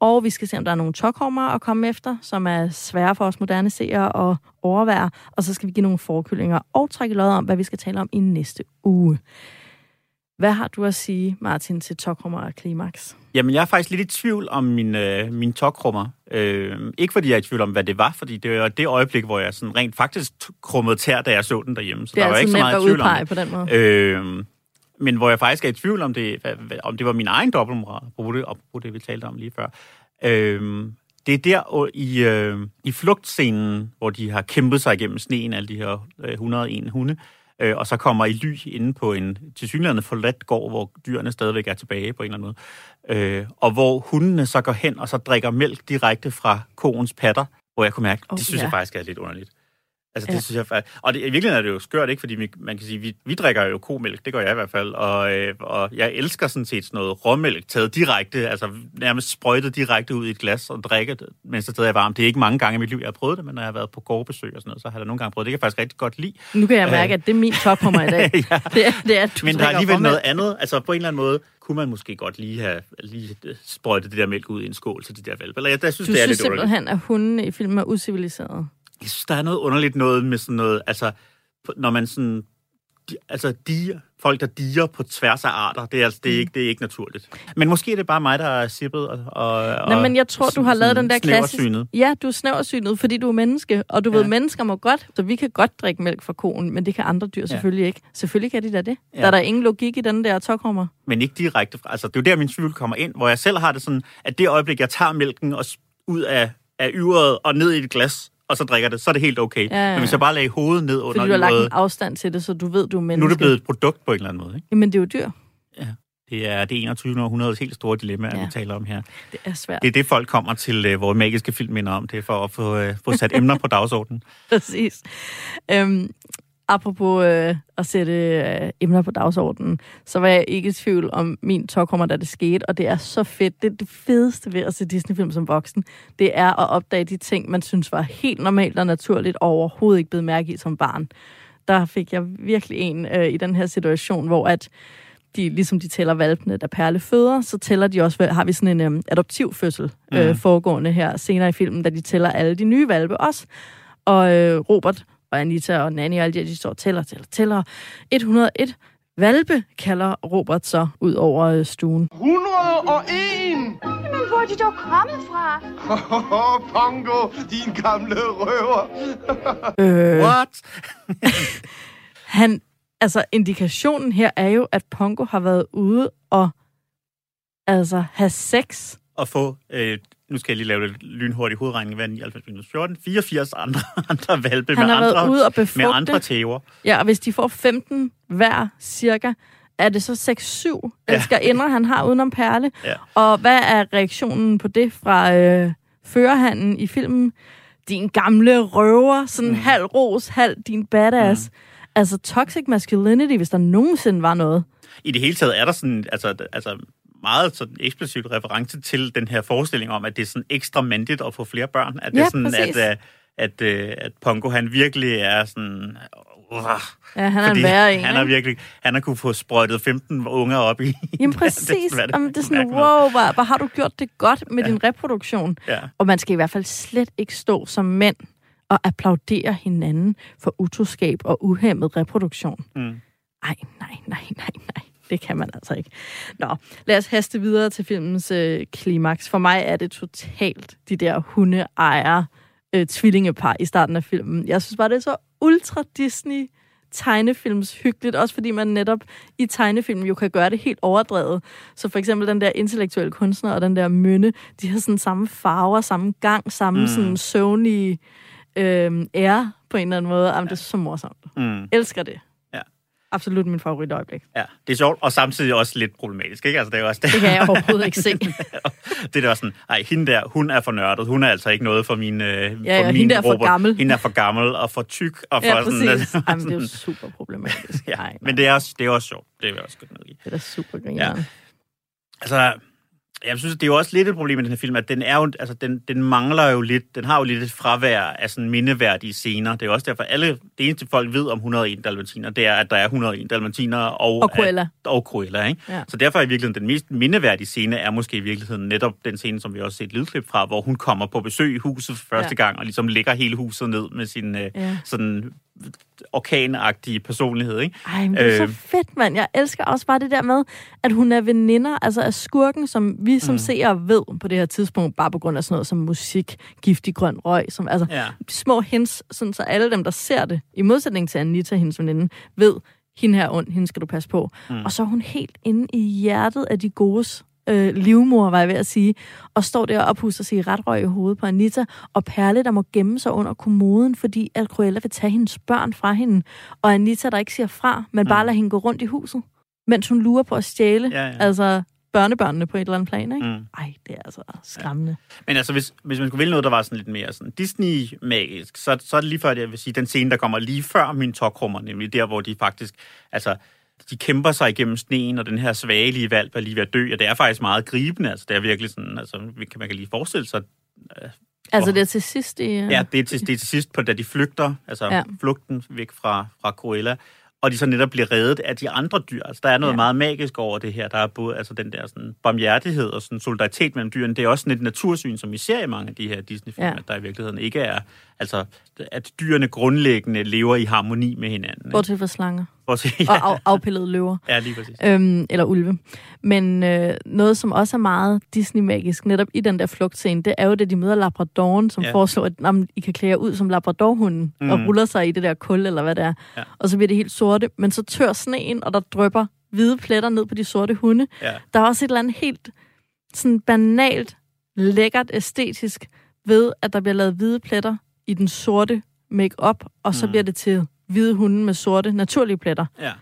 Og vi skal se, om der er nogle tokhommer at komme efter, som er svære for os moderne seere at overvære. Og så skal vi give nogle forkyllinger og trække lod om, hvad vi skal tale om i næste uge. Hvad har du at sige, Martin, til tokhommer og klimaks? Jamen, jeg er faktisk lidt i tvivl om min, øh, min tokrummer. Øh, ikke fordi jeg er i tvivl om, hvad det var, fordi det var det øjeblik, hvor jeg sådan rent faktisk krummede tær, da jeg så den derhjemme. Så Det er der var altid ikke så meget at tvivl om på den måde. Øh, men hvor jeg faktisk er i tvivl om det, om det var min egen dobbeltmoral, apropos det, apropos det vi talte om lige før. Øh, det er der i, øh, i flugtscenen, hvor de har kæmpet sig igennem sneen, alle de her øh, 101 hunde, øh, og så kommer i ly inde på en tilsyneladende forladt gård, hvor dyrene stadigvæk er tilbage på en eller anden måde. Øh, og hvor hundene så går hen og så drikker mælk direkte fra koens patter, hvor jeg kunne mærke, Oh, det synes ja. jeg faktisk er lidt underligt. Altså, det Ja. synes jeg faktisk... Og det, i virkeligheden er det jo skørt, ikke? Fordi vi, man kan sige, vi, vi drikker jo komælk, det gør jeg i hvert fald, og, øh, og jeg elsker sådan set sådan noget råmælk taget direkte, altså nærmest sprøjtet direkte ud i et glas og drikke det, mens det stadig er varmt. Det er ikke mange gange i mit liv, jeg har prøvet det, men når jeg har været på gårdbesøg og sådan noget, så har jeg nogle gange prøvet det. Det kan jeg faktisk rigtig godt lide. Nu kan jeg mærke, at det er min tokhommer i dag. ja. det, er, det er, at du Men der er alligevel råmælk. noget andet. Altså på en eller anden måde kunne man måske godt lige have lige sprøjtet det der mælk ud i en skål til de der valpe. Eller jeg, jeg synes, Du det er synes lidt simpelthen, at hundene i filmen er usiviliserede. Jeg synes, der er noget underligt noget med sådan noget, altså, når man sådan, altså, diger, folk, der diger på tværs af arter, det er, altså, det er, ikke, det er ikke naturligt. Men måske er det bare mig, der er sippet og, og Nå, men jeg tror, du har lavet den der klassisk... snæversynet. Ja, du er snæversynet, fordi du er menneske, og du ja. Ved, mennesker må godt, så vi kan godt drikke mælk fra koen, men det kan andre dyr selvfølgelig ikke. Selvfølgelig kan de da det. Ja. Der er der ingen logik i den der tokhommer. Men ikke direkte fra, altså det er jo der, min tvivl kommer ind, hvor jeg selv har det sådan, at det øjeblik, jeg tager mælken og ud af, af yveret og ned i et glas, og så drikker det, så er det helt okay. Ja, ja, ja. Men hvis jeg bare lagde hovedet ned under Fordi du har lagt en afstand til det, så du ved, du er menneske. nu er det blevet et produkt på en eller anden måde. Ikke? Jamen, det er jo dyr. Det er det 21. århundredes helt store dilemma, Ja. ja. vi taler om her. Det er svært. Det er det, folk kommer til øh, vores magiske film minder om. Det er for at få, øh, få sat emner på dagsordenen. Præcis. Øhm, apropos øh, at sætte øh, emner på dagsordenen, så var jeg ikke i tvivl om min tårkommer, da det skete, og det er så fedt. Det er det fedeste ved at se Disney-film som voksen. Det er at opdage de ting, man synes var helt normalt og naturligt, og overhovedet ikke blevet mærke i som barn. Der fik jeg virkelig en øh, i den her situation, hvor at de, ligesom de tæller valpene, der Perle føder, så tæller de også, har vi sådan en øhm, adoptivfødsel øh, foregående her senere i filmen, da de tæller alle de nye valpe også. Og øh, Robert og Anita og Nanny og alle de, de står og tæller, tæller, tæller. 101 valpe kalder Robert så ud over øh, stuen. 101! Men hvor er de dog kommet fra? Pongo, din gamle røver. Øh, What? han, altså indikationen her er jo, at Pongo har været ude og altså have sex. At få, øh, nu skal jeg lige lave lidt lynhurtig hovedregning, hvad er 99 minus 14? 84 andre, andre valpe med andre, ude og med befrugte. andre tæver. Ja, og hvis de får 15 hver cirka, er det så 6-7 elskerinder, han har udenom Perle? Ja. Og hvad er reaktionen på det fra øh, førerhanden i filmen? Din gamle røver, sådan mm. halv ros, halv din badass. Mm. Altså toxic masculinity, hvis der nogensinde var noget. I det hele taget er der sådan, altså, altså meget sådan eksplicit reference til den her forestilling om, at det er sådan ekstra mandigt at få flere børn. At det Ja, er sådan, præcis. at, uh, at, uh, at Pongo, han virkelig er sådan... Uh, Ja, han er en værre en, Han har virkelig, han har kunne få sprøjtet 15 unger op i. Jamen Det- præcis. det- hvad Jamen, det er sådan, wow, hvor, hvor har du gjort det godt med ja. din reproduktion. Ja. Og man skal i hvert fald slet ikke stå som mænd og applaudere hinanden for utroskab og uhemmet reproduktion. Mm. Ej, nej, nej, nej, nej. Det kan man altså ikke. Nå, lad os haste videre til filmens øh, klimaks. For mig er det totalt de der hundeejer øh, tvillingepar i starten af filmen. Jeg synes bare, det er så ultra Disney tegnefilms hyggeligt, også fordi man netop i tegnefilmen jo kan gøre det helt overdrevet. Så for eksempel den der intellektuelle kunstner og den der mønne, de har sådan samme farver, samme gang, samme mm. sådan søvnige øh, ære på en eller anden måde. Jamen, det er så morsomt. Mm. Elsker det. Ja. Absolut min favoritøjeblik. Ja, det er sjovt, og samtidig også lidt problematisk, ikke? Altså, det er også Det kan jeg overhovedet ikke se. det er da sådan, ej, hende der, hun er for nørdet. Hun er altså ikke noget for min, øh, Ja, for ja, min hende er for gammel. Hende er for gammel og for tyk. Og for Ja, sådan, præcis. Jamen, det er jo super problematisk. ja, Nej, nej, men det er, også, det er også sjovt. Det vil jeg også godt medgive. det er da super Ja. grineren. Altså, jeg synes, det er jo også lidt et problem med den her film, at den, er jo, altså, den, den mangler jo lidt, den har jo lidt et fravær af sådan mindeværdige scener. Det er jo også derfor, alle, det eneste folk ved om 101 dalmatiner, det er, at der er 101 dalmatiner og, Og Cruella. At, og Cruella, ikke? Ja. Så derfor er i virkeligheden den mest mindeværdige scene, er måske i virkeligheden netop den scene, som vi også har set lydklip fra, hvor hun kommer på besøg i huset for første Ja. gang, og ligesom lægger hele huset ned med sin øh, Ja. sådan orkanagtige personlighed, ikke? Ej, men det er så Øh. fedt, mand. Jeg elsker også bare det der med, at hun er veninder, altså af skurken, som vi som mm. seere ved på det her tidspunkt, bare på grund af sådan noget som musik, giftig grøn røg, som, altså Ja. små hints, sådan så alle dem, der ser det, i modsætning til Anita, hendes veninde, ved, hende her er ond, hende skal du passe på. Mm. Og så er hun helt inde i hjertet af de godes øh, livmor, var jeg ved at sige, og står der og puster cigaretrøg i hovedet på Anita, og Perle, der må gemme sig under kommoden, fordi at Cruella vil tage hendes børn fra hende, og Anita, der ikke siger fra, men bare lader hende gå rundt i huset, mens hun lurer på at stjæle, Ja, ja. altså børnebørnene på et eller andet plan, ikke? Mm. Ej, det er altså skræmmende. Men altså, hvis, hvis man skulle vælge noget, der var sådan lidt mere sådan Disney-magisk, så, så er det lige før, at jeg vil sige, den scene, der kommer lige før min tokrummer, nemlig der, hvor de faktisk, altså, de kæmper sig igennem sneen, og den her svagelige valp er lige ved at dø, og det er faktisk meget gribende, altså, det er virkelig sådan, altså, kan- man kan lige forestille sig, Altså, Åh. det er til sidst i... ja, det er til, det er til sidst, på, da de flygter, altså Ja. flugten væk fra, fra Cruella, og de så netop bliver reddet af de andre dyr. Altså, der er noget Ja. meget magisk over det her. Der er både altså, den der sådan, barmhjertighed og sådan, solidaritet mellem dyrene. Det er også sådan et natursyn, som vi ser i mange af de her Disney-film, Ja. der i virkeligheden ikke er... Altså, at dyrene grundlæggende lever i harmoni med hinanden. Bortset fra slanger. Bortset, Og ja, af, afpillede løver. ja, lige præcis. Øhm, eller ulve. Men øh, noget, som også er meget Disney-magisk, netop i den der flugtscene, det er jo, det de møder Labradoren, som ja. Foreslår, at jamen, I kan klæde jer ud som Labradorhunden, mm. og ruller sig i det der kul, eller hvad det er. Ja. Og så bliver det helt sorte, men så tør sneen, og der drypper hvide pletter ned på de sorte hunde. Ja. Der er også et eller andet helt sådan banalt, lækkert, æstetisk ved, at der bliver lavet hvide pletter i den sorte make-up, og så Mm. bliver det til hvide hunde med sorte, naturlige pletter. Ja.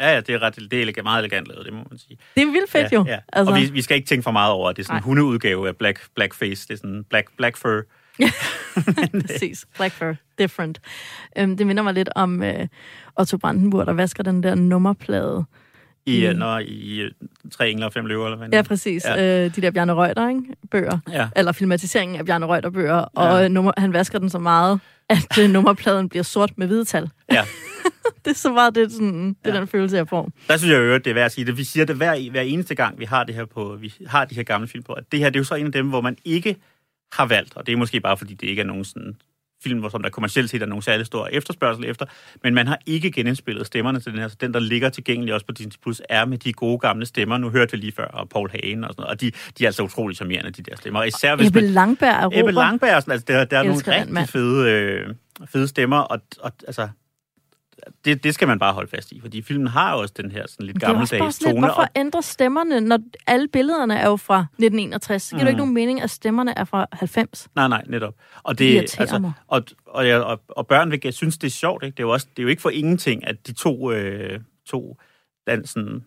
Ja, ja, det er, ret, det er meget elegant lavet, det må man sige. Det er vildt fedt ja, jo. Ja. Altså, Og vi, vi skal ikke tænke for meget over, at det er sådan en hundeudgave af black, blackface. Det er sådan black, black fur. Præcis. Black fur. Different. Øhm, det minder mig lidt om øh, Otto Brandenburg, der vasker den der nummerplade. I, Mm. mm. når, i øh, Tre Engler og Fem Løver, eller hvad? Ja, præcis. Ja. Øh, de der Bjarne Reuter, ikke? Bøger. Ja. Eller filmatiseringen af Bjarne Reuter bøger. Og Ja. øh, nummer, han vasker den så meget, at øh, nummerpladen bliver sort med hvide tal. ja. Det er så meget det, sådan, det Ja. den følelse, jeg får. Der synes jeg jo, det er værd at sige det. Vi siger det hver, hver eneste gang, vi har det her på, vi har de her gamle film på. At det her, det er jo så en af dem, hvor man ikke har valgt, og det er måske bare, fordi det ikke er nogen sådan film, hvor som der kommercielt set er nogen særlig stor efterspørgsel efter, men man har ikke genindspillet stemmerne til den her, så den, der ligger tilgængelig også på Disney Plus, er med de gode gamle stemmer. Nu hørte vi lige før, og Paul Hagen og sådan noget, og de, de er altså utrolig charmerende, de der stemmer. Og især hvis Ebbe man, Langberg er Ebbe Langberg, sådan, altså, der, der er nogle rigtig fede, øh, fede stemmer, og, og altså, det, det skal man bare holde fast i, fordi filmen har også den her sådan lidt Det gammeldags sådan lidt, tone. hvorfor Og, ændre stemmerne, når alle billederne er jo fra 1961? Så giver det Mm. ikke nogen mening, at stemmerne er fra 90. nej, nej, netop. Og, Det det, altså, mig. og, og, og, og børn vil jeg synes, det er sjovt. Ikke? Det, er jo også, det er jo ikke for ingenting, at de to, øh, to den, sådan,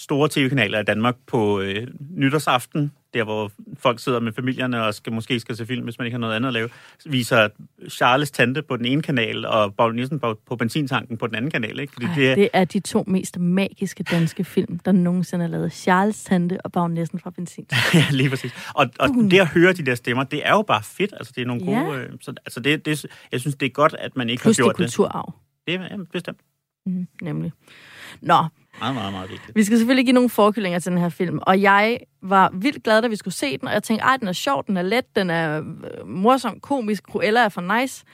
store tv-kanaler i Danmark på øh, nytårsaften, der hvor folk sidder med familierne og skal, måske skal se film, hvis man ikke har noget andet at lave, viser Charles Tante på den ene kanal og Paul Nielsen på, på benzintanken på den anden kanal. Ikke? Fordi Ej, det, er- det er de to mest magiske danske film, der nogensinde er lavet. Charles Tante og Bagnæssen fra Benzin. Ja, lige præcis. Og, og det at høre de der stemmer, det er jo bare fedt. Altså, det er nogle Ja. gode... Øh, så, altså, det, det, jeg synes, det er godt, at man ikke Plus har det gjort det. kulturarv. Det er ja, bestemt Mm, nemlig. Nå, meget, meget, meget vigtigt. vi skal selvfølgelig give nogle forkyllinger til den her film. Og jeg var vildt glad, da vi skulle se den, og jeg tænkte, ej, den er sjov, den er let, den er øh, morsom, komisk, Cruella er for nice.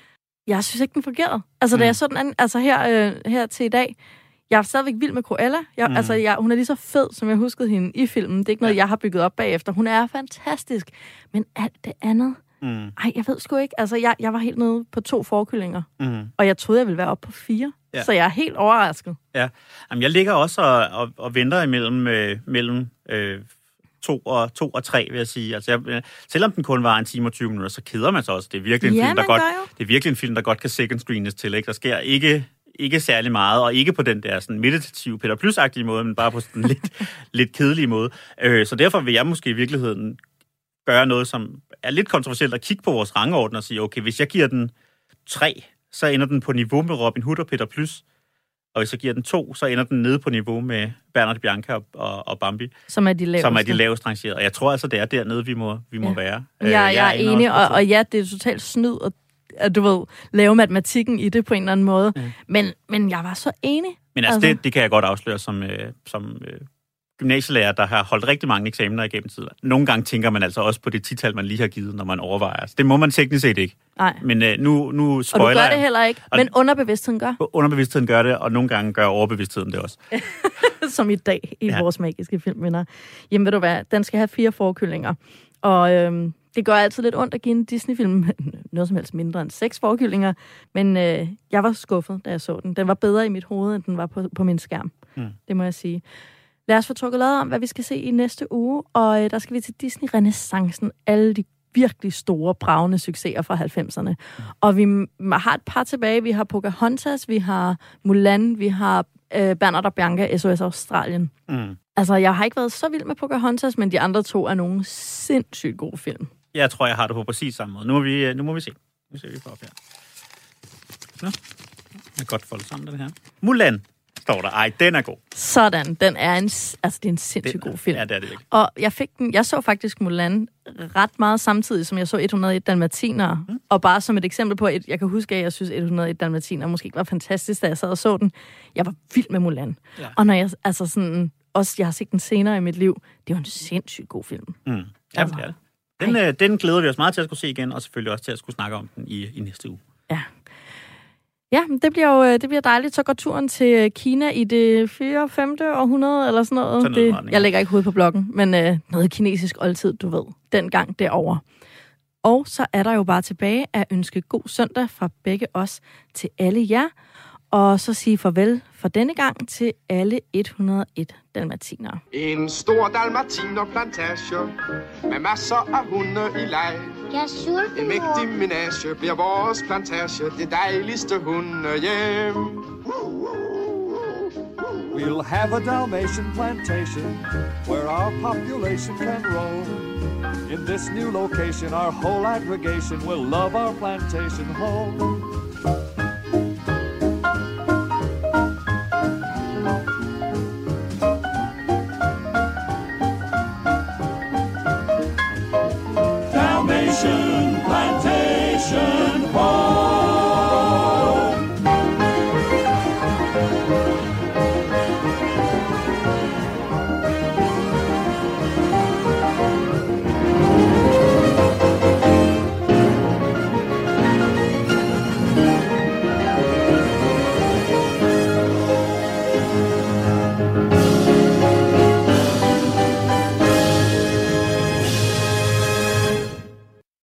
Jeg synes ikke, den fungerede. Altså, mm. da Mm. jeg så den anden, altså her, øh, her til i dag, jeg er stadigvæk vild med Cruella. Jeg, mm. Mm. Altså, jeg, hun er lige så fed, som jeg huskede hende i filmen. Det er ikke noget, Ja. jeg har bygget op bagefter. Hun er fantastisk. Men alt det andet, Mm, ej, jeg ved sgu ikke. Altså, jeg, jeg var helt nede på to forkyllinger, mm. og jeg troede, jeg ville være oppe på fire. Ja. Ja. Så jeg er helt overrasket. Jamen, jeg ligger også og, og, og venter imellem øh, mellem, øh, to, og, to og tre, vil jeg sige. Altså, jeg, øh, selvom den kun var en time og 20 minutter, så keder man sig også. Det er virkelig en, Ja, film, der godt, jo. det er virkelig en film, der godt kan second screenes til. Ikke? Der sker ikke, ikke særlig meget, og ikke på den der sådan meditative Peter Plus-agtige måde, men bare på sådan lidt, lidt kedelig måde. Øh, så derfor vil jeg måske i virkeligheden gøre noget, som er lidt kontroversielt at kigge på vores rangorden og sige, okay, hvis jeg giver den tre, så ender den på niveau med Robin Hood og Peter Plus. Og hvis jeg giver den to, så ender den nede på niveau med Bernard Bianca og, og, og Bambi, Som er de laveste. som er de lavest rangerede. Og jeg tror altså, det er dernede, vi må, vi må Ja. være. Jeg, jeg, jeg er enig, og, og ja, det er totalt snyd at, at du ved, lave matematikken i det på en eller anden måde. Ja. Men, men jeg var så enig. Men altså, Altså- det, det kan jeg godt afsløre som, øh, som øh, gymnasielærer, der har holdt rigtig mange eksamener igennem tiden. Nogle gange tænker man altså også på det tital, man lige har givet, når man overvejer. Altså, det må man teknisk set ikke. Nej, Men øh, nu, nu og spoiler du gør det heller ikke. Og- Men underbevidstheden gør, Underbevidstheden gør det, og nogle gange gør overbevidstheden det også. som i dag i Ja. vores magiske filmvinder. Jamen ved du hvad, den skal have fire forkyllinger. Og øhm, det gør altid lidt ondt at give en Disney-film noget som helst mindre end seks forkyllinger. Men øh, jeg var skuffet, da jeg så den. Den var bedre i mit hoved, end den var på, på min skærm. Mm. Det må jeg sige. Lad os få trukket lavet om, hvad vi skal se i næste uge. Og øh, der skal vi til Disney Renaissancen. Alle de virkelig store, bravende succeser fra 90'erne. Og vi har et par tilbage. Vi har Pocahontas, vi har Mulan, vi har øh, Bernard og Bianca, SOS Australien. Mm. Altså, jeg har ikke været så vild med Pocahontas, men de andre to er nogle sindssygt gode film. Jeg tror, jeg har det på præcis samme måde. Nu må vi, øh, nu må vi se. Nu ser vi på op her. Nå, jeg kan godt folde sammen den her. Mulan, står der. Ej, den er god. Sådan, den er en, altså, det er en sindssygt Den, god film. Ja, det er det ikke. Og jeg fik den, jeg så faktisk Mulan ret meget samtidig, som jeg så 101 Dalmatiner. Mm. Og bare som et eksempel på, at jeg kan huske, at jeg synes, 101 Dalmatiner måske ikke var fantastisk, da jeg sad og så den. Jeg var vild med Mulan. Ja. Og når jeg, altså sådan, også jeg har set den senere i mit liv, det var en sindssygt god film. Mm. Ja, Altså, det er det. Den, øh, den glæder vi os meget til at skulle se igen, og selvfølgelig også til at skulle snakke om den i, i næste uge. Ja. Ja, det bliver jo øh, det bliver dejligt. Så går turen til Kina i det 4. 5. århundrede, eller sådan noget. Sådan noget det, retning, jeg lægger ikke hovedet på blokken, men øh, noget kinesisk oldtid, du ved. Dengang derovre. Og så er der jo bare tilbage at ønske god søndag fra begge os til alle jer. Og så sige farvel for denne gang til alle 101 dalmatinere. En stor dalmatinerplantage med masser af hunde i leg. Jeg er sulten, En mægtig menage bliver vores plantage det dejligste hundehjem. We'll have a Dalmatian plantation where our population can roam. In this new location, our whole aggregation will love our plantation home. plantation, plantation.